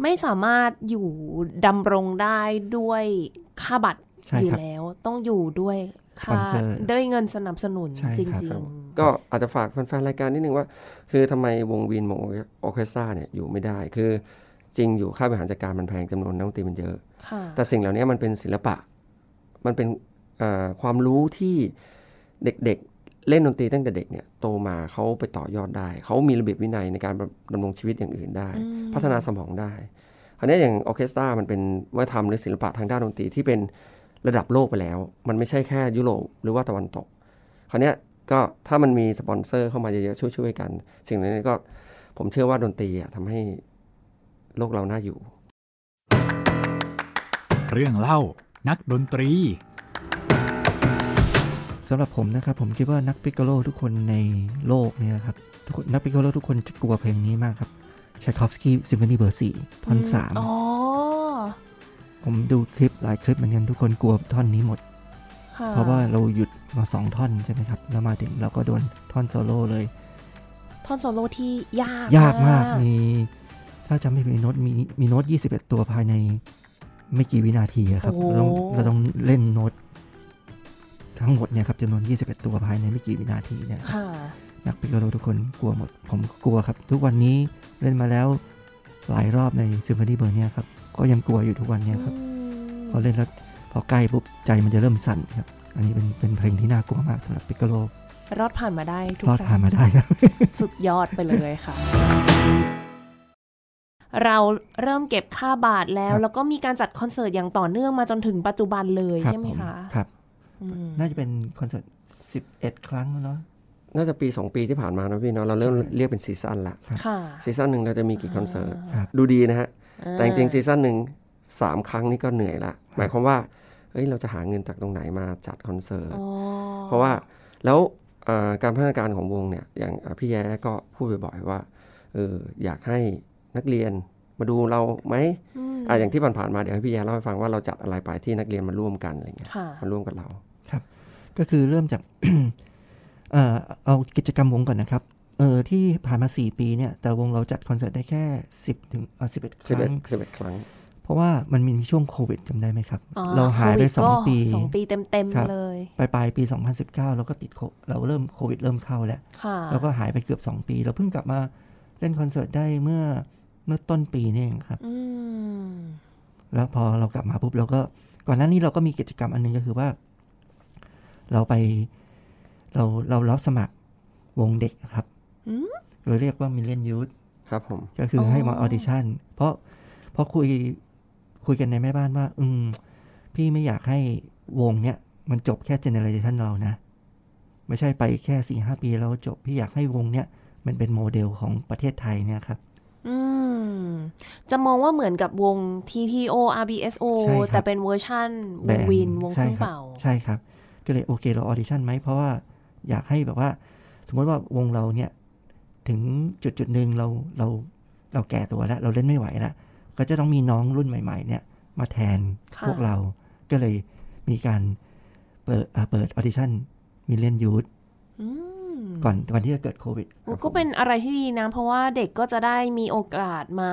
ไม่สามารถอยู่ดำรงได้ด้วยค่าบัตรอยู่แล้วต้องอยู่ด้วยค่าด้วยเงินสนับสนุนจริงๆ ก็อาจจะฝากแฟนๆรายการนิดนึงว่า คือทำไมวงวินวงออเคสตราเนี่ยอยู่ไม่ได้คือ จริงอยู่ค่าบริหารจัดการมันแพงจำนวนนักดนตรีมันเยอะ แต่สิ่งเหล่านี้มันเป็นศิลปะ มันเป็นความรู้ที่เด็กๆเล่นดนตรีตั้งแต่เด็กเนี่ยโตมาเขาไปต่อยอดได้ เขามีระเบียบวินัยในการดำรงชีวิตอย่างอื่นได้ พัฒนาสมองได้คราวนี้อย่างออเคสตรามันเป็นวัฒนธรรมหรือศิลปะทางด้านดนตรีที่เป็นระดับโลกไปแล้ว มันไม่ใช่แค่ยุโรปหรือว่าตะวันตกคราวนี้ก็ถ้ามันมีสปอนเซอร์เข้ามาเยอะๆช่วยๆกัน สิ่งนี้ก็ผมเชื่อว่าดนตรีทำให้ โลกเราน่าอยู่ เรื่องเล่านักดนตรีสำหรับผมนะครับผมคิดว่านัก piccolo ทุกคนในโลกเนี่ยครับทุกนัก piccolo ทุกคนจะกลัวเพลงนี้มากครับชัยคอฟสกี้ซิมโฟนีเบอร์สี่ท่อนสามผมดูคลิปหลายคลิปเหมือนกันทุกคนกลัวท่อนนี้หมด เพราะว่าเราหยุดมาสองท่อนใช่ไหมครับ แล้วมาถึงเราก็โดนท่อนโซโล่เลย ท่อนโซโล่ที่ยากยากมากมี ถ้าจำไม่ผิดโน้ตมีมีโน้ตยี่สิบเอ็ดตัวภายในไม่กี่วินาทีครับเราต้องเราต้องเล่นโน้ตทั้งหมดเนี่ยครับจำนวน 21 ตัวภายในไม่กี่วินาทีเนี่ยนัก piccolo ทุกคนกลัวหมด ผมกลัวครับ ทุกวันนี้เล่นมาแล้วหลายรอบในซิมโฟนีเบอร์เนี่ยครับก็ยังกลัวอยู่ทุกวันนี้ครับพอเล่นแล้วพอใกล้ปุ๊บใจมันจะเริ่มสั่นครับอันนี้เป็นเป็นเพลงที่น่ากลัวมากสำหรับ piccoloรอดผ่านมาได้ทุกรอดผ่านมาได้ครับ สุดยอดไปเลยค่ะ เราเริ่มเก็บค่าบัตรแล้ว แล้วก็มีการจัดคอนเสิร์ตอย่างต่อเนื่องมาจนถึงปัจจุบันเลยใช่ไหมคะครับน่าจะเป็นคอนเสิร์ตสิบเอ็ดครั้งเนาะน่าจะปีสองปีที่ผ่านมานะพี่เนาะเราเริ่มเรียกเป็น season ละ season หนึ่งเราจะมีกี่คอนเสิร์ตดูดีนะฮะ แต่จริง season หนึ่งสามครั้งนี่ก็เหนื่อยละ หมายความว่าเฮ้ยเราจะหาเงินจากตรงไหนมาจัดคอนเสิร์ตเพราะว่าแล้วการพัฒนาการของวงเนี่ยอย่างพี่แย้ก็พูดบ่อยๆว่าเอออยากให้ นักเรียนมาดูเราไหมอ่าอย่างที่ผ่านๆมาเดี๋ยวให้พี่แย้เล่าให้ฟังว่าเราจัดอะไรไปที่นักเรียนมาร่วมกันอะไรเงี้ยมาร่วมกับเราครับ ก็คือเริ่มจากเออเอากิจกรรมวงก่อนนะครับเออที่ผ่านมาสี่ปีเนี่ย แต่วงเราจัดคอนเสิร์ตได้แค่สิบถึงสิบเอ็ดครั้งสิบเอ็ดครั้ง เพราะว่ามันมีช่วงโควิดจำได้ไหมครับ เราหายไปสองปีสองปีเต็มเต็มเลย ปลายปลายปีสองพันสิบเก้าเราก็ติดเราเริ่มโควิดเริ่มเข้าแล้ว แล้วก็หายไปเกือบสองปี เราเพิ่งกลับมาเล่นคอนเสิร์ตได้เมื่อ เมื่อต้นปีนี่เองครับแล้วพอเรากลับมาปุ๊บเราก็ก่อนหน้านี้เราก็มีกิจกรรมอันนึงก็คือว่า เราไป เราเรารับสมัครวงเด็กครับเราเรียกว่า Million Youth ครับผม ก็คือให้มา auditionเพราะเพราะคุยคุยกันในแม่บ้านว่า อืม พี่ไม่อยากให้วงเนี้ยมันจบแค่ generation เรานะ ไม่ใช่ไปแค่สี่ห้าปีแล้วจบ พี่อยากให้วงเนี้ยมันเป็นโมเดลของประเทศไทยเนี่ยครับ จะมองว่าเหมือนกับวง TPO RBSO แต่เป็นเวอร์ชั่นวง wind วงเครื่องเป่า ใช่ครับ ก็เลยโอเคเรา audition ไหม เพราะว่าอยากให้แบบว่า สมมติว่าวงเราเนี่ยถึงจุดจุดหนึ่งเราเราเราแก่ตัวแล้ว เราเล่นไม่ไหวแล้ว ก็จะต้องมีน้องรุ่นใหม่ ๆ เนี่ย มาแทนพวกเรา ก็เลยมีการเปิดเปิด audition Million Youth ก่อนก่อนที่จะเกิดโควิดก็เป็นอะไรที่ดีนะ เพราะว่าเด็กก็จะได้มีโอกาสมา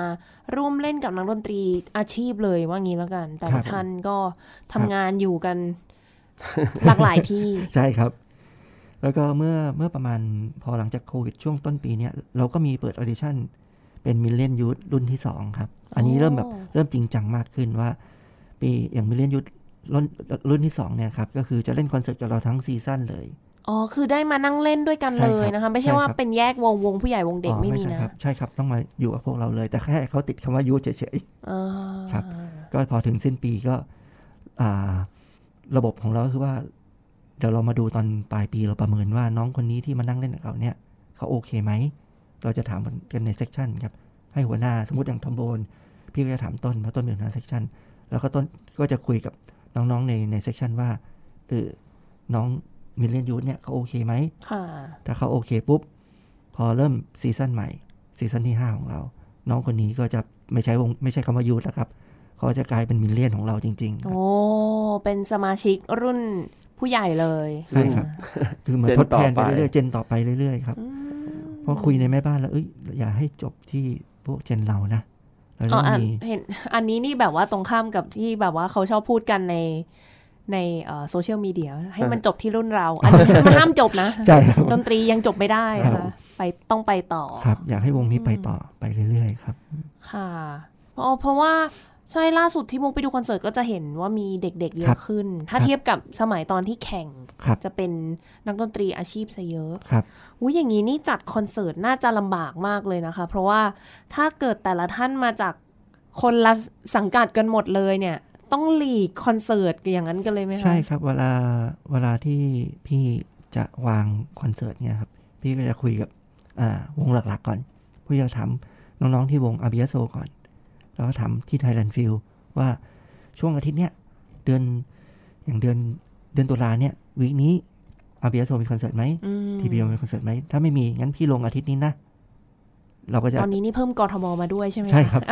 ร่วมเล่นกับนักดนตรีอาชีพเลยว่างี้แล้วกัน แต่ท่านก็ทำงานอยู่กันหลากหลายที่ ใช่ครับ แล้วก็เมื่อเมื่อประมาณพอหลังจากโควิดช่วงต้นปีเนี้ยเราก็มีเปิด audition เป็น Million Youth รุ่นที่สองครับ อันนี้เริ่มแบบเริ่มจริงจังมากขึ้นว่า ปีอย่าง Million Youth รุ่นรุ่นที่สองเนี่ยครับ ก็คือจะเล่นคอนเสิร์ตกับเราทั้ง season เลย อ๋อ คือได้มานั่งเล่นด้วยกันเลยนะคะ ไม่ใช่ว่าเป็นแยกวงวงผู้ใหญ่วงเด็กไม่มีนะ ใช่ครับ ต้องมาอยู่กับพวกเราเลย แต่แค่เขาติดคำว่ายุเฉยๆครับ ก็พอถึงสิ้นปีก็ระบบของเราคือว่า เดี๋ยวเรามาดูตอนปลายปีเราประเมินว่าน้องคนนี้ที่มานั่งเล่นกับเราเนี่ยเขาโอเคไหม เราจะถามกันใน section ครับ ให้หัวหน้าสมมติอย่างทอมโบน พี่ก็จะถามต้นเพราะต้นเป็นหัวหน้า section แล้วก็ต้นก็จะคุยกับน้องๆในใน section ว่าเออน้อง Million Youth เนี่ยเขาโอเคไหมค่ะถ้าเขาโอเคปุ๊บ พอเริ่ม season ใหม่ season ที่ห้าของเรา น้องคนนี้ก็จะไม่ใช้วงไม่ใช่คำว่า Youth แล้วครับเขาจะกลายเป็นมิเลนของเราจริง ๆ โอ้ เป็นสมาชิกรุ่นผู้ใหญ่เลยใช่ครับคือเหมือนทดแทนไปเรื่อยๆเจนต่อไปเรื่อยๆครับพอคุยในแม่บ้านแล้วเอ้ยอย่าให้จบที่พวกเจนเรานะอ๋อเห็นอันนี้นี่แบบว่าตรงข้ามกับที่แบบว่าเขาชอบพูดกันใน ในโซเชียลมีเดียให้มันจบที่รุ่นเรา อันนี้มันห้ามจบนะใช่ครับดนตรียังจบไม่ได้นะคะไปต้องไปต่อครับ อยากให้วงนี้ไปต่อไปเรื่อย ๆ ครับ ค่ะเพราะเพราะว่าใช่ล่าสุดที่มุกไปดูคอนเสิร์ตก็จะเห็นว่ามีเด็กๆเยอะขึ้น ถ้าเทียบกับสมัยตอนที่แข่งจะเป็นนักดนตรีอาชีพซะเยอะครับอุ้ยอย่างนี้นี่จัดคอนเสิร์ตน่าจะลำบากมากเลยนะคะ เพราะว่าถ้าเกิดแต่ละท่านมาจากคนละสังกัดกันหมดเลยเนี่ย ต้องหลีกคอนเสิร์ตอย่างนั้นกันเลยไหมคะ ใช่ครับ เวลาเวลาที่พี่จะวางคอนเสิร์ตเนี่ยครับ พี่ก็จะคุยกับวงหลักๆก่อนพี่จะถามน้องๆที่วง RBSO ก่อน แล้วก็ถามที่ Thailand Phil ว่าช่วงอาทิตย์เนี้ยเดือนอย่างเดือนเดือนตุลาเนี่ย week นี้ RBSO มีคอนเสิร์ตไหม TPO มีคอนเสิร์ตไหมถ้าไม่มีงั้นพี่ลงอาทิตย์นี้นะเราก็จะตอนนี้นี่เพิ่มกทมมาด้วยใช่ไหมใช่ครับ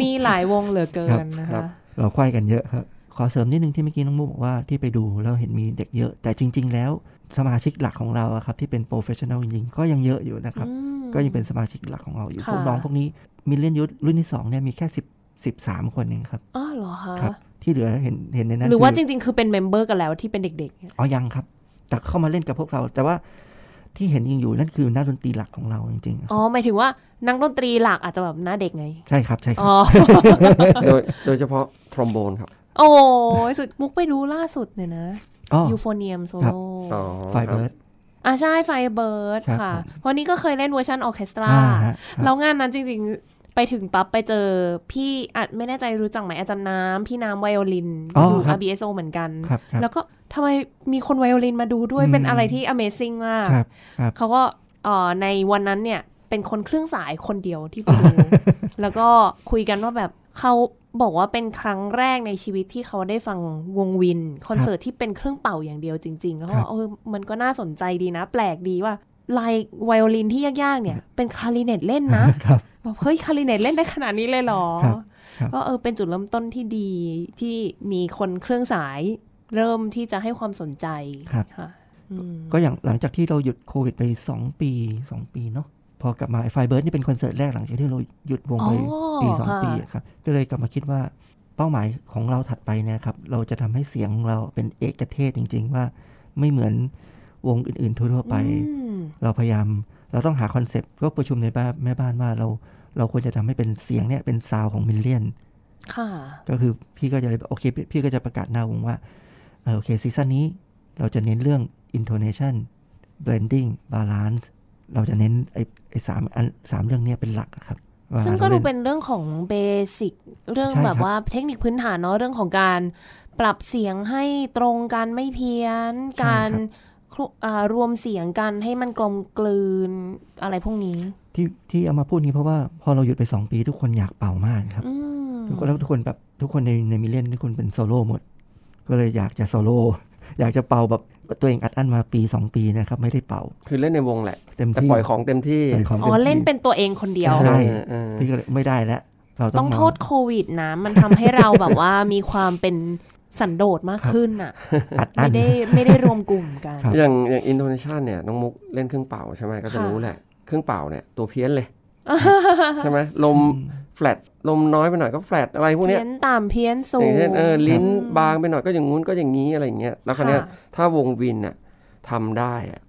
มีหลายวงเหลือเกินนะคะ เราควายกันเยอะครับขอเสริมนิดนึงที่เมื่อกี้น้องมุกบอกว่าที่ไปดูแล้วเห็นมีเด็กเยอะ แต่จริง ๆ แล้วสมาชิกหลักของเราครับที่เป็น professional จริงๆก็ยังเยอะอยู่นะครับ ก็ยังเป็นสมาชิกหลักของเราอยู่พวกน้องพวกนี้ Million Youth รุ่นที่สองเนี่ยมีแค่สิบสิบสามคนเองครับอ๋อเหรอคะครับที่เหลือเห็นเห็นในนั้นหรือว่าจริง ๆ คือเป็น member กันแล้วที่เป็นเด็กๆอ๋อยังครับ แต่เข้ามาเล่นกับพวกเราแต่ว่า ที่เห็นยังอยู่นั่นคือนักดนตรีหลักของเราจริงๆอ๋อหมายถึงว่านักดนตรีหลักอาจจะแบบหน้าเด็กไง ใช่ครับใช่ครับโดยโดยเฉพาะทรอมโบนครับ โอ้สุดมุกไปดูล่าสุดเนี่ยนะยูโฟเนียมโซโล่ Fire birdอ่าใช่ Firebird ค่ะวันนี้ก็เคยเล่นเวอร์ชันออเคสตรา แล้วงานนั้นจริงๆ ไปถึงปั๊บไปเจอพี่อาจไม่แน่ใจรู้จักไหมอาจารย์น้ำพี่น้ำไวโอลินอยู่ RBSO เหมือนกัน แล้วก็ทำไมมีคนไวโอลินมาดูด้วยเป็นอะไรที่ Amazing มากเขาก็ในวันนั้นเนี่ยเป็นคนเครื่องสายคนเดียวที่ไปดูแล้วก็คุยกันว่าแบบเขาบอกว่าเป็นครั้งแรกในชีวิตที่เขาได้ฟังวงวิน คอนเสิร์ตที่เป็นเครื่องเป่าอย่างเดียวจริง ๆ แล้วก็เออมันก็น่าสนใจดีนะ แปลกดีว่าลายไวโอลินที่ยากๆเนี่ย เป็นคาริเนตเล่นนะ บอกเฮ้ยคาริเนตเล่นได้ขนาดนี้เลยเหรอ ก็เออเป็นจุดเริ่มต้นที่ดีที่มีคนเครื่องสายเริ่มที่จะให้ความสนใจค่ะก็อย่างหลังจากที่เราหยุดโควิดไปสองปีสองปีเนาะพอกลับมา Firebird นี่เป็นคอนเสิร์ตแรกหลังจากที่เราหยุดวงไปปีสองปีครับก็เลยกลับมาคิดว่าเป้าหมายของเราถัดไปเนี่ยครับเราจะทำให้เสียงเราเป็นเอกเทศจริง ๆ ว่าไม่เหมือนวงอื่น ๆ ทั่วๆไป เราพยายามเราต้องหาคอนเซปต์ก็ประชุมในบ้านแม่บ้านว่าเรา เราควรจะทำให้เป็นเสียงเนี่ยเป็น sound ของ Millionก็คือพี่ก็จะเลยโอเค พี่ก็จะประกาศหน้าวงว่าโอเคซีซั่นนี้เราจะเน้นเรื่อง intonation blending balance เราจะเน้นไอ้ไอ้สามอันสามเรื่องนี้เป็นหลักครับ ซึ่งก็ดูเป็นเรื่องของเบสิกเรื่องแบบว่าเทคนิคพื้นฐานเนาะเรื่องของการปรับเสียงให้ตรงกันไม่เพี้ยน การรวมเสียงกันให้มันกลมกลืนอะไรพวกนี้ ที่ที่เอามาพูดนี้เพราะว่าพอเราหยุดไปสองปีทุกคนอยากเป่ามากครับทุกคนแล้วทุกคนแบบทุกคนในใน Million ทุกคนเป็นโซโล่หมด ก็เลยอยากจะโซโล่อยากจะเป่าแบบตัวเองอัดอั้นมาปีสองปีนะครับไม่ได้เป่า คือเล่นในวงแหละเต็มที่ปล่อยของเต็มที่อ๋อเล่นเป็นตัวเองคนเดียวใช่พี่ก็ไม่ได้แล้วเราต้องโทษโควิดนะ มันทำให้เราแบบว่ามีความเป็นสันโดษมากขึ้นอะไม่ได้ไม่ได้รวมกลุ่มกัน อย่างอย่าง intonation เนี่ยน้องมุกเล่นเครื่องเป่าใช่ไหมก็จะรู้แหละ เครื่องเป่าเนี่ยตัวเพี้ยนเลยใช่ไหมลมแฟลตลมน้อยไปหน่อยก็แฟลตอะไรพวกนี้เพี้ยนต่ำเพี้ยนสูงเออลิ้นบางไปหน่อยก็อย่างงู้นก็อย่างนี้อะไรอย่างเงี้ยแล้วคราวนี้ถ้าวง wind เนี่ยทำได้อะ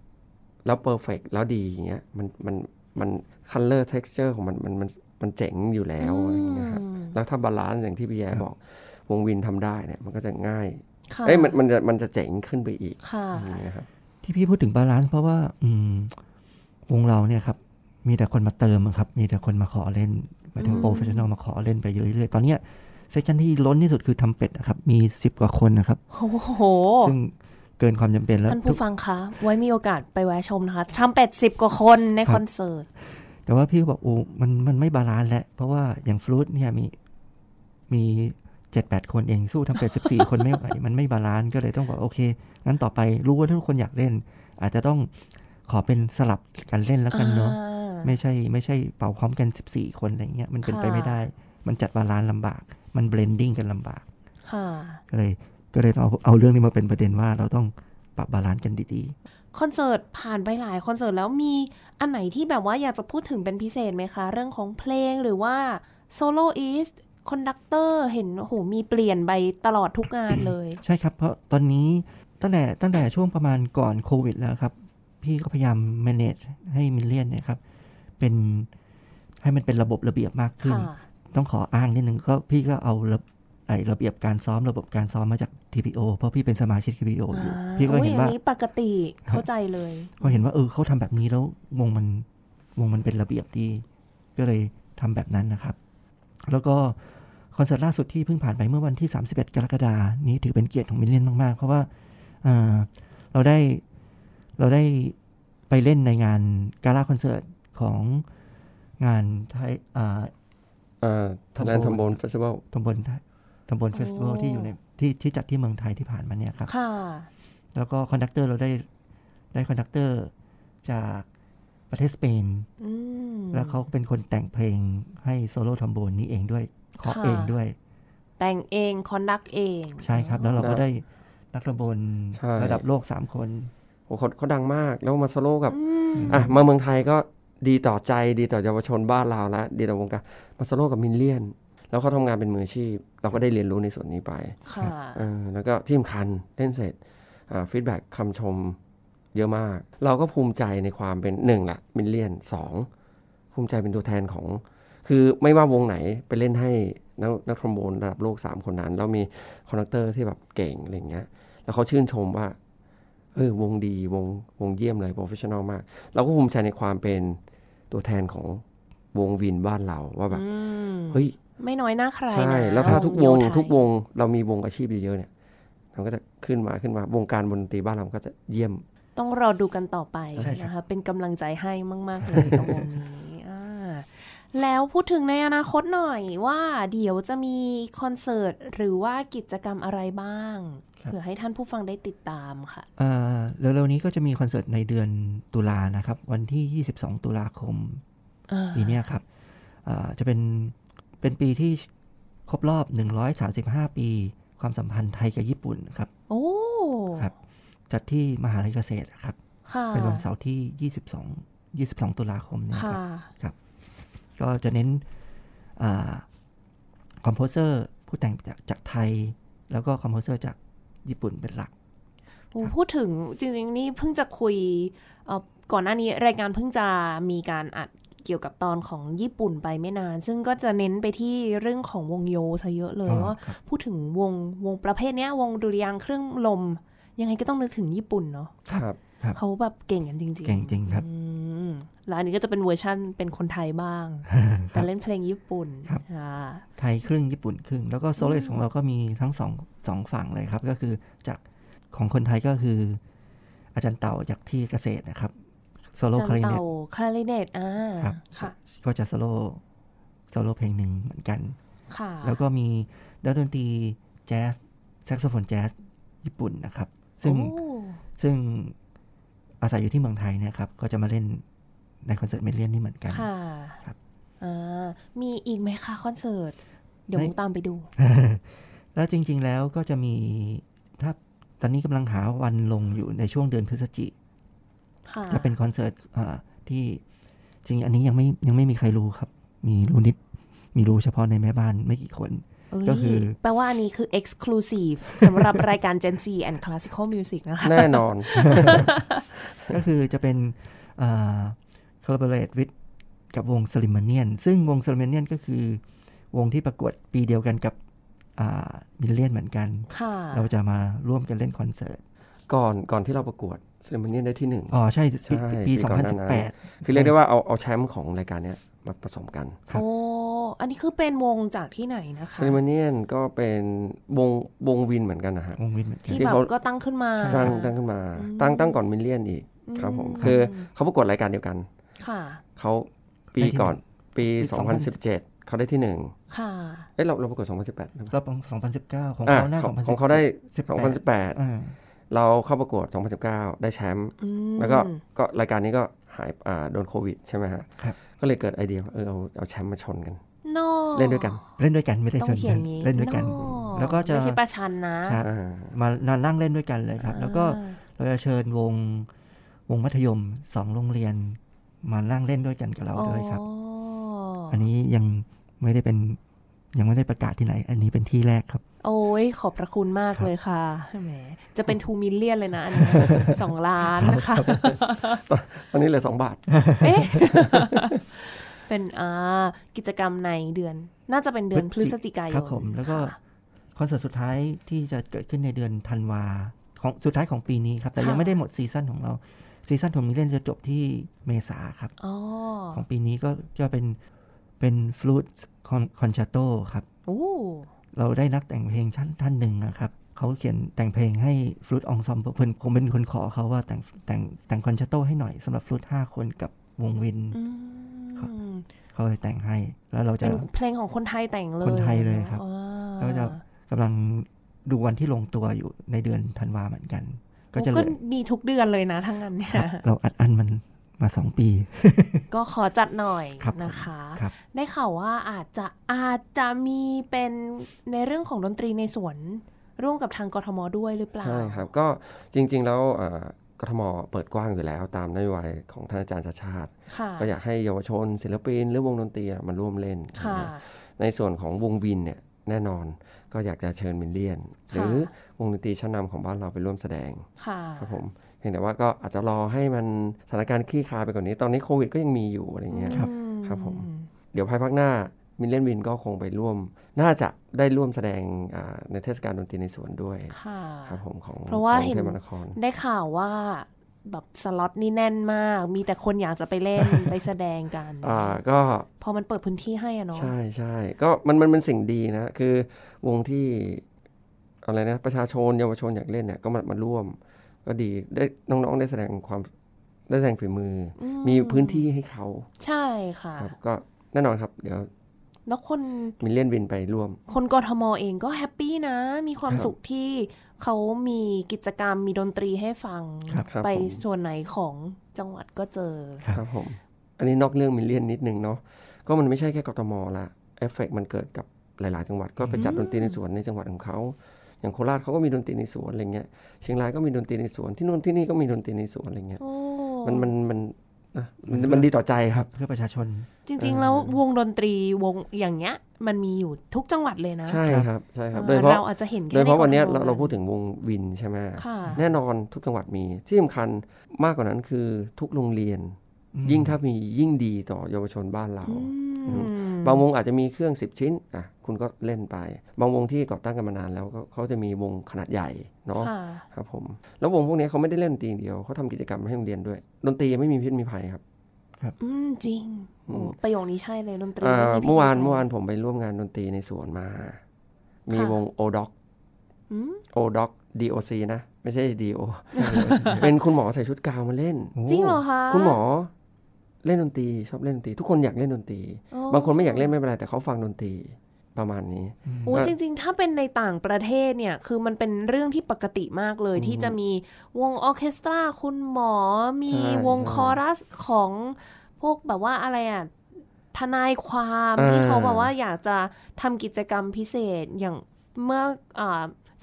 แล้ว perfect แล้วดีอย่างเงี้ยมันมันมัน color texture ของมันมันมันมันเจ๋งอยู่แล้วอะไรอย่างเงี้ยครับแล้วถ้า balance อย่างที่พี่แย่บอก วง wind ทำได้เนี่ยมันก็จะง่ายเอ้ยมันมันจะมันจะเจ๋งขึ้นไปอีกอย่างเงี้ยครับที่พี่พูดถึง balance เพราะว่า อืม วงเราเนี่ยครับมีแต่คนมาเติมครับ มีแต่คนมาขอเล่นหมายถึง professional มาขอเล่นไปเรื่อยๆ ตอนนี้ section ที่ล้นที่สุดคือทรัมเป็ตนะครับ มีสิบกว่าคนนะครับ โอ้โห ซึ่งเกินความจำเป็นแล้ว ท่านผู้ฟังคะ ไว้มีโอกาสไปแวะชมนะคะทรัมเป็ตสิบกว่าคนในคอนเสิร์ต แต่ว่าพี่บอกโอ้มันมันไม่ balance แล้ว เพราะว่าอย่างฟลูตเนี่ยมีมีเจ็ดแปดคนเองสู้ทรัมเป็ตสิบสี่คนไม่ไหว มันไม่ balance ก็เลยต้องบอกโอเค งั้นต่อไปรู้ว่าทุกคนอยากเล่น อาจจะต้อง ขอเป็นสลับกันเล่นแล้วกันเนาะไม่ใช่ไม่ใช่เป่าพร้อมกันสิบสี่คนอะไรเงี้ยมันเป็นไปไม่ได้ มันจัด balance ลำบาก มัน blending กันลำบากก็เลยก็เลยเอาเอาเรื่องนี้มาเป็นประเด็นว่าเราต้องปรับ balance กันดีๆ คอนเสิร์ตผ่านไปหลายคอนเสิร์ตแล้วมีอันไหนที่แบบว่าอยากจะพูดถึงเป็นพิเศษไหมคะ เรื่องของเพลงหรือว่าsoloist conductor เห็นโอ้โหมีเปลี่ยนไปตลอดทุกงานเลย ใช่ครับ เพราะตอนนี้ตั้งแต่ตั้งแต่ช่วงประมาณก่อนโควิดแล้วครับ พี่ก็พยายาม manage ให้ Million เนี่ยครับ เป็นให้มันเป็นระบบระเบียบมากขึ้น ต้องขออ้างนิดนึงก็พี่ก็เอาระไอระเบียบการซ้อมระบบการซ้อมมาจาก TPO เพราะพี่เป็นสมาชิก TPO อยู่ พี่ก็เห็นว่าปกติเข้าใจเลย ก็เห็นว่าเออเขาทำแบบนี้แล้ววงมันวงมันเป็นระเบียบดี ก็เลยทำแบบนั้นนะครับ แล้วก็คอนเสิร์ตล่าสุดที่เพิ่งผ่านไปเมื่อวันที่ 31 กรกฎานี้ถือเป็นเกียรติของ Million มาก ๆ เพราะว่าเราได้ เราได้ไปเล่นในงาน gala concert ของงานไทยอ่า Thailand Trombone Festival Trombone Trombone Festival ที่อยู่ในที่ที่จัดที่เมืองไทยที่ผ่านมาเนี่ยครับค่ะแล้วก็ conductor เราได้ได้ conductor จากประเทศสเปนแล้วเขาเป็นคนแต่งเพลงให้โซโล่ทรอมโบนนี้เองด้วยเคาะเองด้วย แต่งเอง conduct เอง ใช่ครับ แล้วเราก็ได้นักทรอมโบนใช่ระดับโลกสามคน โอ้เขาเขาดังมากแล้วมาโซโล่กับอะมาเมืองไทยก็ดีต่อใจดีต่อเยาวชนบ้านเราแล้วดีต่อวงการมาโซโล่กับ Million แล้วเขาทำงานเป็นมืออาชีพ เราก็ได้เรียนรู้ในส่วนนี้ไปค่ะเออแล้วก็ที่สำคัญเล่นเสร็จ feedback คำชมเยอะมาก เราก็ภูมิใจในความเป็นหนึ่งละ Million สองภูมิใจเป็นตัวแทนของ คือไม่ว่าวงไหนไปเล่นให้นักนักทรอมโบนระดับโลกสามคนนั้น แล้วมี conductor ที่แบบเก่งอะไรอย่างเงี้ย แล้วเขาชื่นชมว่า เออวงดีวงวงเยี่ยมเลย professional มาก เราก็ภูมิใจในความเป็นตัวแทนของวงวินบ้านเราว่าแบบอืมเฮ้ยไม่น้อยหน้าใครใช่นะแล้วถ้าทุกวงโยไทยทุกวงเรามีวงอาชีพเยอะๆเนี่ยมันก็จะขึ้นมาขึ้นมาวงการดนตรีบ้านเราก็จะเยี่ยม ต้องรอดูกันต่อไปใช่ครับนะคะเป็นกำลังใจให้มาก ๆ เลยกับวงนี้อ่า แล้วพูดถึงในอนาคตหน่อยว่าเดี๋ยวจะมีคอนเสิร์ตหรือว่ากิจกรรมอะไรบ้างครับเผื่อให้ท่านผู้ฟังได้ติดตามค่ะอ่าเร็วๆนี้ก็จะมีคอนเสิร์ตในเดือนตุลานะครับ วันที่ 22 ตุลาคมอ่าปีเนี้ยครับอ่าจะเป็นเป็นปีที่ครบรอบ 135 ปี ความสัมพันธ์ไทยกับญี่ปุ่นครับ โอ้ครับ จัดที่มหาลัยเกษตรครับค่ะเป็นวันเสาร์ที่ 22 22 ตุลาคมเนยคค่ะรับ ก็จะเน้น composer ผู้แต่งจากจากไทย แล้วก็ composer จากญี่ปุ่นเป็นหลักโอ้พูดถึงจริงๆนี่เพิ่งจะคุยเอ่อก่อนหน้านี้รายการเพิ่งจะมีการอัดเกี่ยวกับตอนของญี่ปุ่นไปไม่นาน ซึ่งก็จะเน้นไปที่เรื่องของวงโยซะเยอะเลยอ๋อว่าครับพูดถึงวงวงประเภทเนี้ยวงดุริยางค์เครื่องลม ยังไงก็ต้องนึกถึงญี่ปุ่นเนาะครับครับเขาแบบเก่งกันจริง ๆ เก่งจริงครับอืม แล้วอันนี้ก็จะเป็นเวอร์ชั่นเป็นคนไทยบ้าง แต่เล่นเพลงญี่ปุ่นครับอ่าไทยครึ่งญี่ปุ่นครึ่ง แล้วก็โซโลของเราก็มีทั้งสองสองฝั่งเลยครับ ก็คือจากของคนไทยก็คือ อาจารย์เต่าจากที่เกษตรนะครับโซโล่จันคลาริเนตเต่าคลาริเนตอ่าครับค่ะ ก็จะโซโล่โซโล่เพลงหนึ่งเหมือนกัน ค่ะ แล้วก็มีนักดนตรีแจ๊สแซกโซโฟนแจ๊สญี่ปุ่นนะครับ ซึ่งโอ้ซึ่งอาศัยอยู่ที่เมืองไทยเนี่ยครับ ก็จะมาเล่น ในคอนเสิร์ตเมเลียนนี่เหมือนกันค่ะครับอ่ามีอีกไหมคะคอนเสิร์ต เดี๋ยวไม่มุกตามไปดู แล้วจริง ๆแล้วก็จะมี ถ้าตอนนี้กำลังหาวันลงอยู่ในช่วงเดือนพฤศจิค่ะจะเป็นคอนเสิร์ตอ่าที่จริงอันนี้ยังไม่ยังไม่มีใครรู้ครับ มีรู้นิด มีรู้เฉพาะในแม่บ้านไม่กี่คนเอ้ยก็คือแปลว่าอันนี้คือ exclusive สำหรับรายการ Gen Z and Classical Music นะคะ แน่นอน ก็คือจะเป็นอ่า collaborate with กับวง s l i m a n i a n ซึ่งวง s l i m a n i a n ก็คือวงที่ประกวดปีเดียวกันกับมิลเลียนเหมือนกันค่ะเราจะมาร่วมกันเล่นคอนเสิร์ต ก่อนก่อนที่เราประกวดเซเลมเนียนได้ที่หนึ่งอ๋อ ใช่ใช่ปีปีปีก่อนหน้านั้น2018 คือเรียกได้ว่าเอาเอาแชมป์ของรายการเนี้ยมาผสมกันครับโอ้ อันนี้คือเป็นวงจากที่ไหนนะคะเซเลมเนียนก็เป็นวงวงวินเหมือนกันนะฮะ วงวินเหมือนกัน ที่ที่แบบเขาก็ตั้งขึ้นมา ตั้งตั้งขึ้นมา ตั้งตั้งก่อนมิลเลียนอีกครับผมอืมคือเขาประกวดรายการเดียวกัน ค่ะเขาปีได้ที่ก่อนปีปี 2017 เขาได้ที่หนึ่งค่ะเอ้ยเราเราประกวด2018หรือเปล่ารอบ2019 ของอะเขาหน้าของ2017ของเขาได้18 2018อ่าเราเข้าประกวด 2019 ได้แชมป์อืมแล้วก็ก็รายการนี้ก็หายอ่าโดนโควิดใช่ไหมฮะครับก็เลยเกิดไอเดียว่าเออเอาเอาแชมป์มาชนกันโนเล่นด้วยกัน เล่นด้วยกันไม่ได้ต้อชงนเขียกันนนี้เล่นด้วยกันโแล้วก็จะไม่ใช่ประชันนะครับอ่ามานั่งเล่นด้วยกันเลยครับ แล้วก็อ่าเราจะเชิญวงวงมัธยมสองโรงเรียน มานั่งเล่นด้วยกันกับเราด้วยครับอ๋ออันนี้ยังไม่ได้เป็นยังไม่ได้ประกาศที่ไหน อันนี้เป็นที่แรกครับ โอ้ยขอบพระคุณมากครับเลยค่ะแหมจะเป็นทูมิลเลียนเลยนะ อันนี้สองล้านนะคะตอนนี้เหลือสองบาท เอ๊ะเป็นอ่ากิจกรรมในเดือน น่าจะเป็นเดือนพฤศจิกายนครับผมแล้วก็ค่ะคอนเสิร์ตสุดท้ายที่จะเกิดขึ้นในเดือนธันวาของสุดท้ายของปีนี้ครับ แต่ยังค่ะไม่ได้หมด season ของเรา season ของ Million จะจบที่เมษาครับอ๋อของปีนี้ก็จะเป็นเป็น flute concerto ครับโอ้เราได้นักแต่งเพลงท่านท่านหนึ่งนะครับเขาเขียนแต่งเพลงให้ flute ensemble ผมเป็นคนขอเขาว่าแต่งแต่งแต่งคอนแชตโตให้หน่อยสำหรับฟลูตห้าคนกับวงวินอืครับมเขาเลยแต่งให้ แล้วเราจะเป็นเพลงของคนไทยแต่งเลยคนไทยเลยครับอ่าแล้วจะกำลังดูวันที่ลงตัวอยู่ในเดือนธันวาเหมือนกัน ก็จะเหก็ลือมีทุกเดือนเลยนะทั้งนั้นเนี่ยครับเราอัดอันมันมาสองปี ก็ขอจัดหน่อยนะคะคได้ข่าวว่าอาจจะอาจจะมีเป็นในเรื่องของดนตรีในสวนร่วมกับทางกทมด้วยหรือเปล่า ใช่ครับ ก็จริง ๆ แล้วกทมเปิดกว้างอยู่แล้ว ตามนโยบายของท่านอาจารย์ชาชาติ ก็อยากให้เยาวชนศิลปิน หรือวงดนตรีมาร่วมเล่น ในส่วนของวงวินเนี่ยแน่นอน ก็อยากจะเชิญมินเลียน หรือวงดนตรีชั้นนาของบ้านเราไปร่วมแสดงครับผมเพียงแต่ว่าก็อาจจะรอให้มันสถานการณ์คลี่คลายไปก่อนนี้ ตอนนี้โควิดก็ยังมีอยู่อะไรเงี้ยครับครับผมเดี๋ยวภายภาคหน้ามิลเลียนวินก็คงไปร่วม น่าจะได้ร่วมแสดงในเทศกาลดนตรีในสวนด้วยครับผมของเพราะว่าเห็นได้ข่าวว่า แบบสล็อตนี่แน่นมาก มีแต่คนอยากจะไปเล่น ไปแสดงกัน อ่าก็พอมันเปิดพื้นที่ให้อะเนาะใช่ใช่ก็มันมันเป็นสิ่งดีนะ คือวงที่อะไรนะ ประชาชนเยาวชนอยากเล่นเนี่ยก็มามาร่วม ก็ดีได้น้องๆได้แสดงความได้แสดงฝีมือ มีพื้นที่ให้เขา ใช่ค่ะ ก็แน่นอนครับ เดี๋ยว แล้วคนมิเลียนวินไปร่วม คนกทมเองก็ happy นะ มีความสุขที่เขามีกิจกรรมมีดนตรีให้ฟัง ไปส่วนไหนของจังหวัดก็เจอครับผม อันนี้นอกเรื่อง Million นิดนึงเนาะก็มันไม่ใช่แค่กทมละเอฟเฟกมันเกิดกับหลาย ๆ จังหวัดก็ไปจัดดนตรีในสวนในจังหวัดของเขาอย่างโคราชเขาก็มีดนตรีในสวนอะไรเงี้ยเชียงรายก็มีดนตรีในสวนที่นู่นที่นี่ก็มีดนตรีในสวนอะไรเงี้ยมันมันมัน มันมันดีต่อใจครับเพื่อประชาชน จริง ๆ แล้ววงดนตรีวงอย่างเงี้ย มันมีอยู่ทุกจังหวัดเลยนะใช่ครับใช่ครับโดยเฉพาะเราอาจจะเห็นโดยเฉพาะวันนี้เราเราพูดถึงวงวินใช่ไหมแน่นอนทุกจังหวัดมีที่สำคัญมากกว่านั้นคือทุกโรงเรียน ยิ่งถ้ามียิ่งดีต่อเยาวชนบ้านเรา บางวงอาจจะมีเครื่องสิบชิ้นอะคุณก็เล่นไป บางวงที่ก่อตั้งกันมานานแล้วเขาจะมีวงขนาดใหญ่เนาะครับผมแล้ววงพวกนี้เขาไม่ได้เล่นดนตรีเดียวเขาทำกิจกรรมให้โรงเรียนด้วยดนตรียังไม่มีพิษมีภัยครับครับอืมจริงประโยคนี้ใช่เลยดนตรีเมื่อวานเมื่อวานผมไปร่วมงานดนตรีในสวนมา มีวงโอด็อกโอด็อกดีโอซีนะ ไม่ใช่ดีโอเป็นคุณหมอใส่ชุดกาวมาเล่น จริงเหรอคะ คุณหมอ เล่นดนตรีชอบเล่นดนตรี ทุกคนอยากเล่นดนตรี บางคนไม่อยากเล่นไม่เป็นไรแต่เขาฟังดนตรีประมาณนี้โอ้จริง ๆ ถ้าเป็นในต่างประเทศเนี่ย คือมันเป็นเรื่องที่ปกติมากเลย ที่จะมีวงออเคสตราคุณหมอ มีวงคอรัสของพวกแบบว่าอะไรอะทนายความที่เขาบอกว่าอยากจะทำกิจกรรมพิเศษอย่างเมื่ออ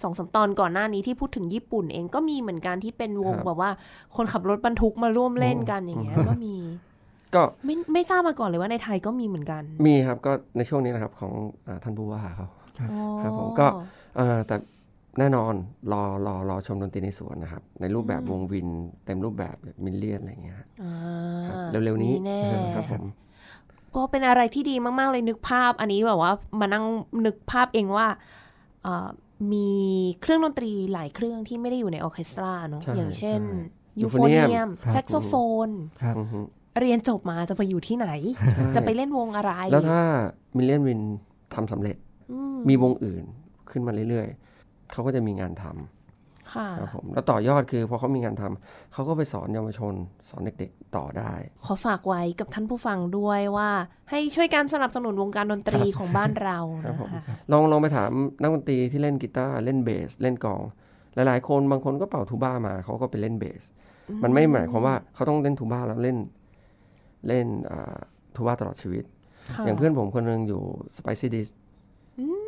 สองสาตอนก่อนหน้านี้ที่พูดถึงญี่ปุ่นเองก็มีเหมือนกันที่เป็นวงแบบว่า คนขับรถบรรทุกมาร่วมเล่นกันอย่างเงี้ยก็มี ก็ไม่ไม่ทราบมาก่อนเลยว่าในไทยก็มีเหมือนกัน มีครับก็ในช่วงนี้นะครับของอท่านผู้ว่าเขาครับผมก็แต่แน่นอนรอรอรอชมดนตรีในสวนนะครับ ในรูปแบบวง wind เต็มรูปแบบ Million อะไรเงี้ยเร็วๆนี้ครับผมก็เป็นอะไรที่ดีมาก ๆ เลยนึกภาพ อันนี้แบบว่ามานั่งนึกภาพเองว่ามีเครื่องดนตรีหลายเครื่องที่ไม่ได้อยู่ในออร์เคสตราเนาะอย่างเช่นeuphonium แซกโซโฟน เรียนจบมาจะไปอยู่ที่ไหน จะไปเล่นวงอะไร แล้วถ้า Million Wind ทำสำเร็จ มีวงอื่นขึ้นมาเรื่อยๆ เขาก็จะมีงานทำครับผมแล้วต่อยอดคือพอเขามีงานทำเขาก็ไปสอนเยาวชน สอนเด็กๆต่อได้ ขอฝากไว้กับท่านผู้ฟังด้วยว่า ให้ช่วยการสนับสนุนวงการดนตรีของบ้านเรานะคะลองลองไปถามนักดนตรีที่เล่นกีตาร์เล่นเบสเล่นกลอง หลายๆ คนบางคนก็เป่าทูบ้ามาเขาก็ไปเล่นเบสมันไม่หมายความว่าเขาต้องเล่นทูบ้าแล้วเล่น เล่นทูบ้าตลอดชีวิต อย่างเพื่อนผมคนหนึ่งอยู่ Spicy Disc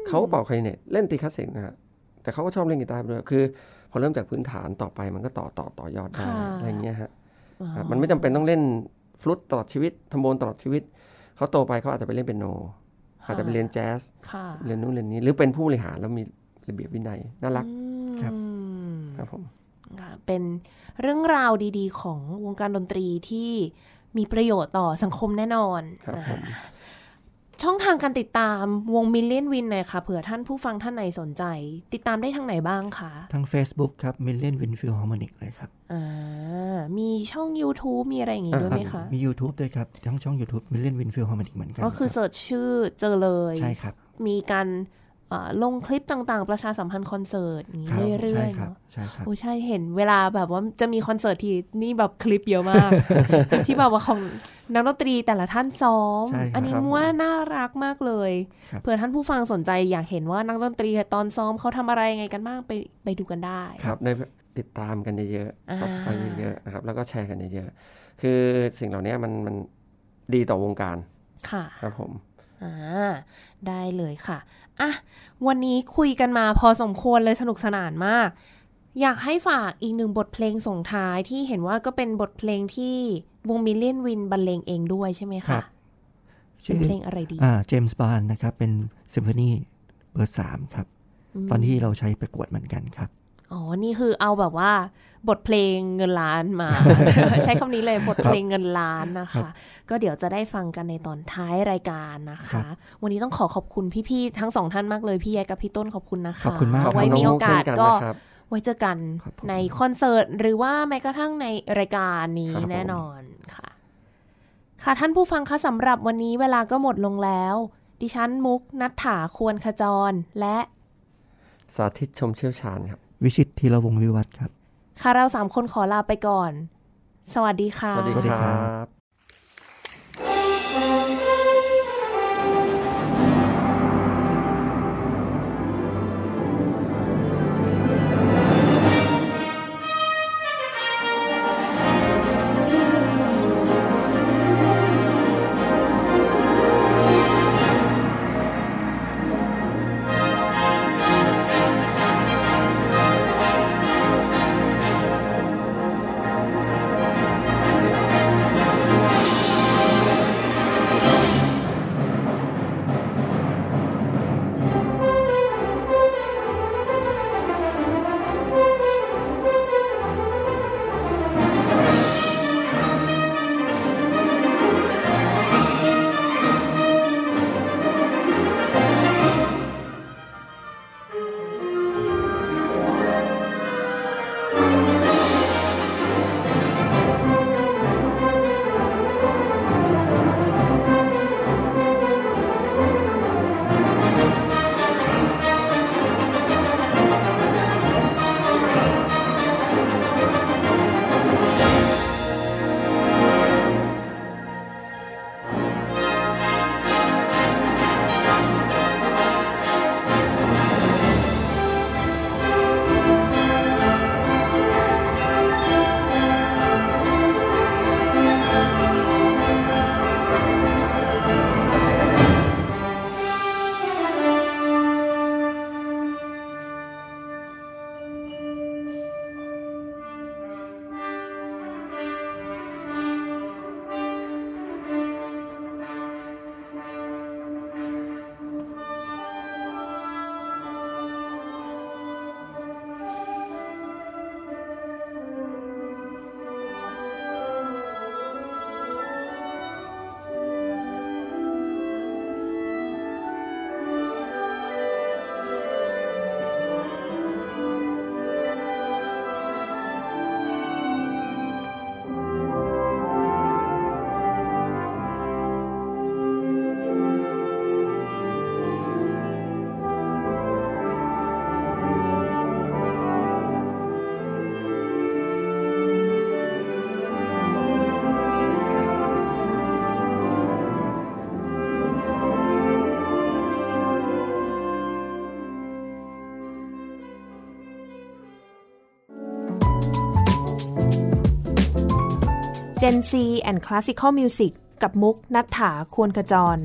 เขาเป่าคลาริเนตเล่นตีคลาสสิกนะฮะแต่เขาก็ชอบเล่นกีตาร์ด้วยคือ พอเริ่มจากพื้นฐานต่อไปมันก็ต่อต่อต่อยอดได้อะไรเงี้ยฮะมันไม่จำเป็นต้องเล่นฟลุตตลอดชีวิตทรอมโบนตลอดชีวิตเขาโตไปเขาอาจจะไปเล่นเปียโน อาจจะไปเรียนแจ๊สเรียนนู้นเรียนนี้ หรือเป็นผู้บริหารแล้วมีระเบียบวินัยน่ารักครับครับผมเป็นเรื่องราวดีๆ ของวงการดนตรีที่ มีประโยชน์ต่อสังคมแน่นอนช่องทางการติดตามวง Million Wind หน่อยค่ะเผื่อท่านผู้ฟังท่านไหนสนใจ ติดตามได้ทางไหนบ้างคะทาง Facebook ครับ Million Wind Philharmonic เลยครับอ่ามีช่อง YouTube มีอะไรอย่างงี้ด้วยไหมคะ มี YouTube ด้วยครับ ทั้งช่อง YouTube Million Wind Philharmonic เหมือนกันก็คือเsearch ชื่อเจอเลย ใช่ครับ มีการ ลงคลิปต่างๆ ประชาสัมพันธ์คอนเสิร์ตนี้เรื่อยๆเนาะใช่ครับโอ้ใช่เห็นเวลาแบบว่าจะมีคอนเสิร์ตที่นี่แบบคลิปเยอะมาก ที่แบบว่าของนักดนตรีแต่ละท่านซ้อม อันนี้ว่าน่ารักมากเลยเผื่อท่านผู้ฟังสนใจอยากเห็นว่านักดนตรีตอนซ้อมเขาทำอะไรไงกันบ้างไปไปดูกันได้ครับในติดตามกันเยอะๆ subscribe เยอะๆนะครับแล้วก็แชร์กันเยอะๆคือสิ่งเหล่านี้มันมันดีต่อวงการค่ะครับผมอ่าได้เลยค่ะ อะ วันนี้คุยกันมาพอสมควรเลยสนุกสนานมาก อยากให้ฝากอีกหนึ่งบทเพลงส่งท้ายที่เห็นว่าก็เป็นบทเพลงที่วงมิลเลียนวินบรรเลงเองด้วยใช่ไหมครัคะบเป็นเพลงอะไรดี อ่าเจมส์บานนะครับ เป็นซิมโฟนีเบอร์สามครับ ตอนที่เราใช้ประกวดเหมือนกันครับ อ๋อ นี่คือเอาแบบว่า บทเพลงเงินล้านมา ใช้คำนี้เลยบทเพลงเงินล้านนะครัคะบก็เดี๋ยวจะได้ฟังกันในตอนท้ายรายการนะครัคะบวันนี้ต้องขอขอบคุณพี่ๆทั้งสองท่านมากเลยพี่แยกับพี่ต้นขอบคุณนะคะขอบคุณมากไว้มีโอกาสขบคุณน้งมุเช่นนก็นะครับไว้เจอกันครับผมในคอนเสิร์ตหรือว่าแม้กระทั่งในรายการนี้ครับผมแน่นอนค่ะ ค่ะท่านผู้ฟังคะสำหรับวันนี้เวลาก็หมดลงแล้ว ดิฉันมุกนัทถาควรขจรและ สาธิตชมเชี่ยวชาญครับ วิชิตธีรวงศ์วิวัฒน์ครับ ค่ะเราสามคนขอลาไปก่อน สวัสดีค่ะ สวัสดีสวัสดีคครัรับบ Gen C and Classical Music กับมุกนัฐถาควรขจร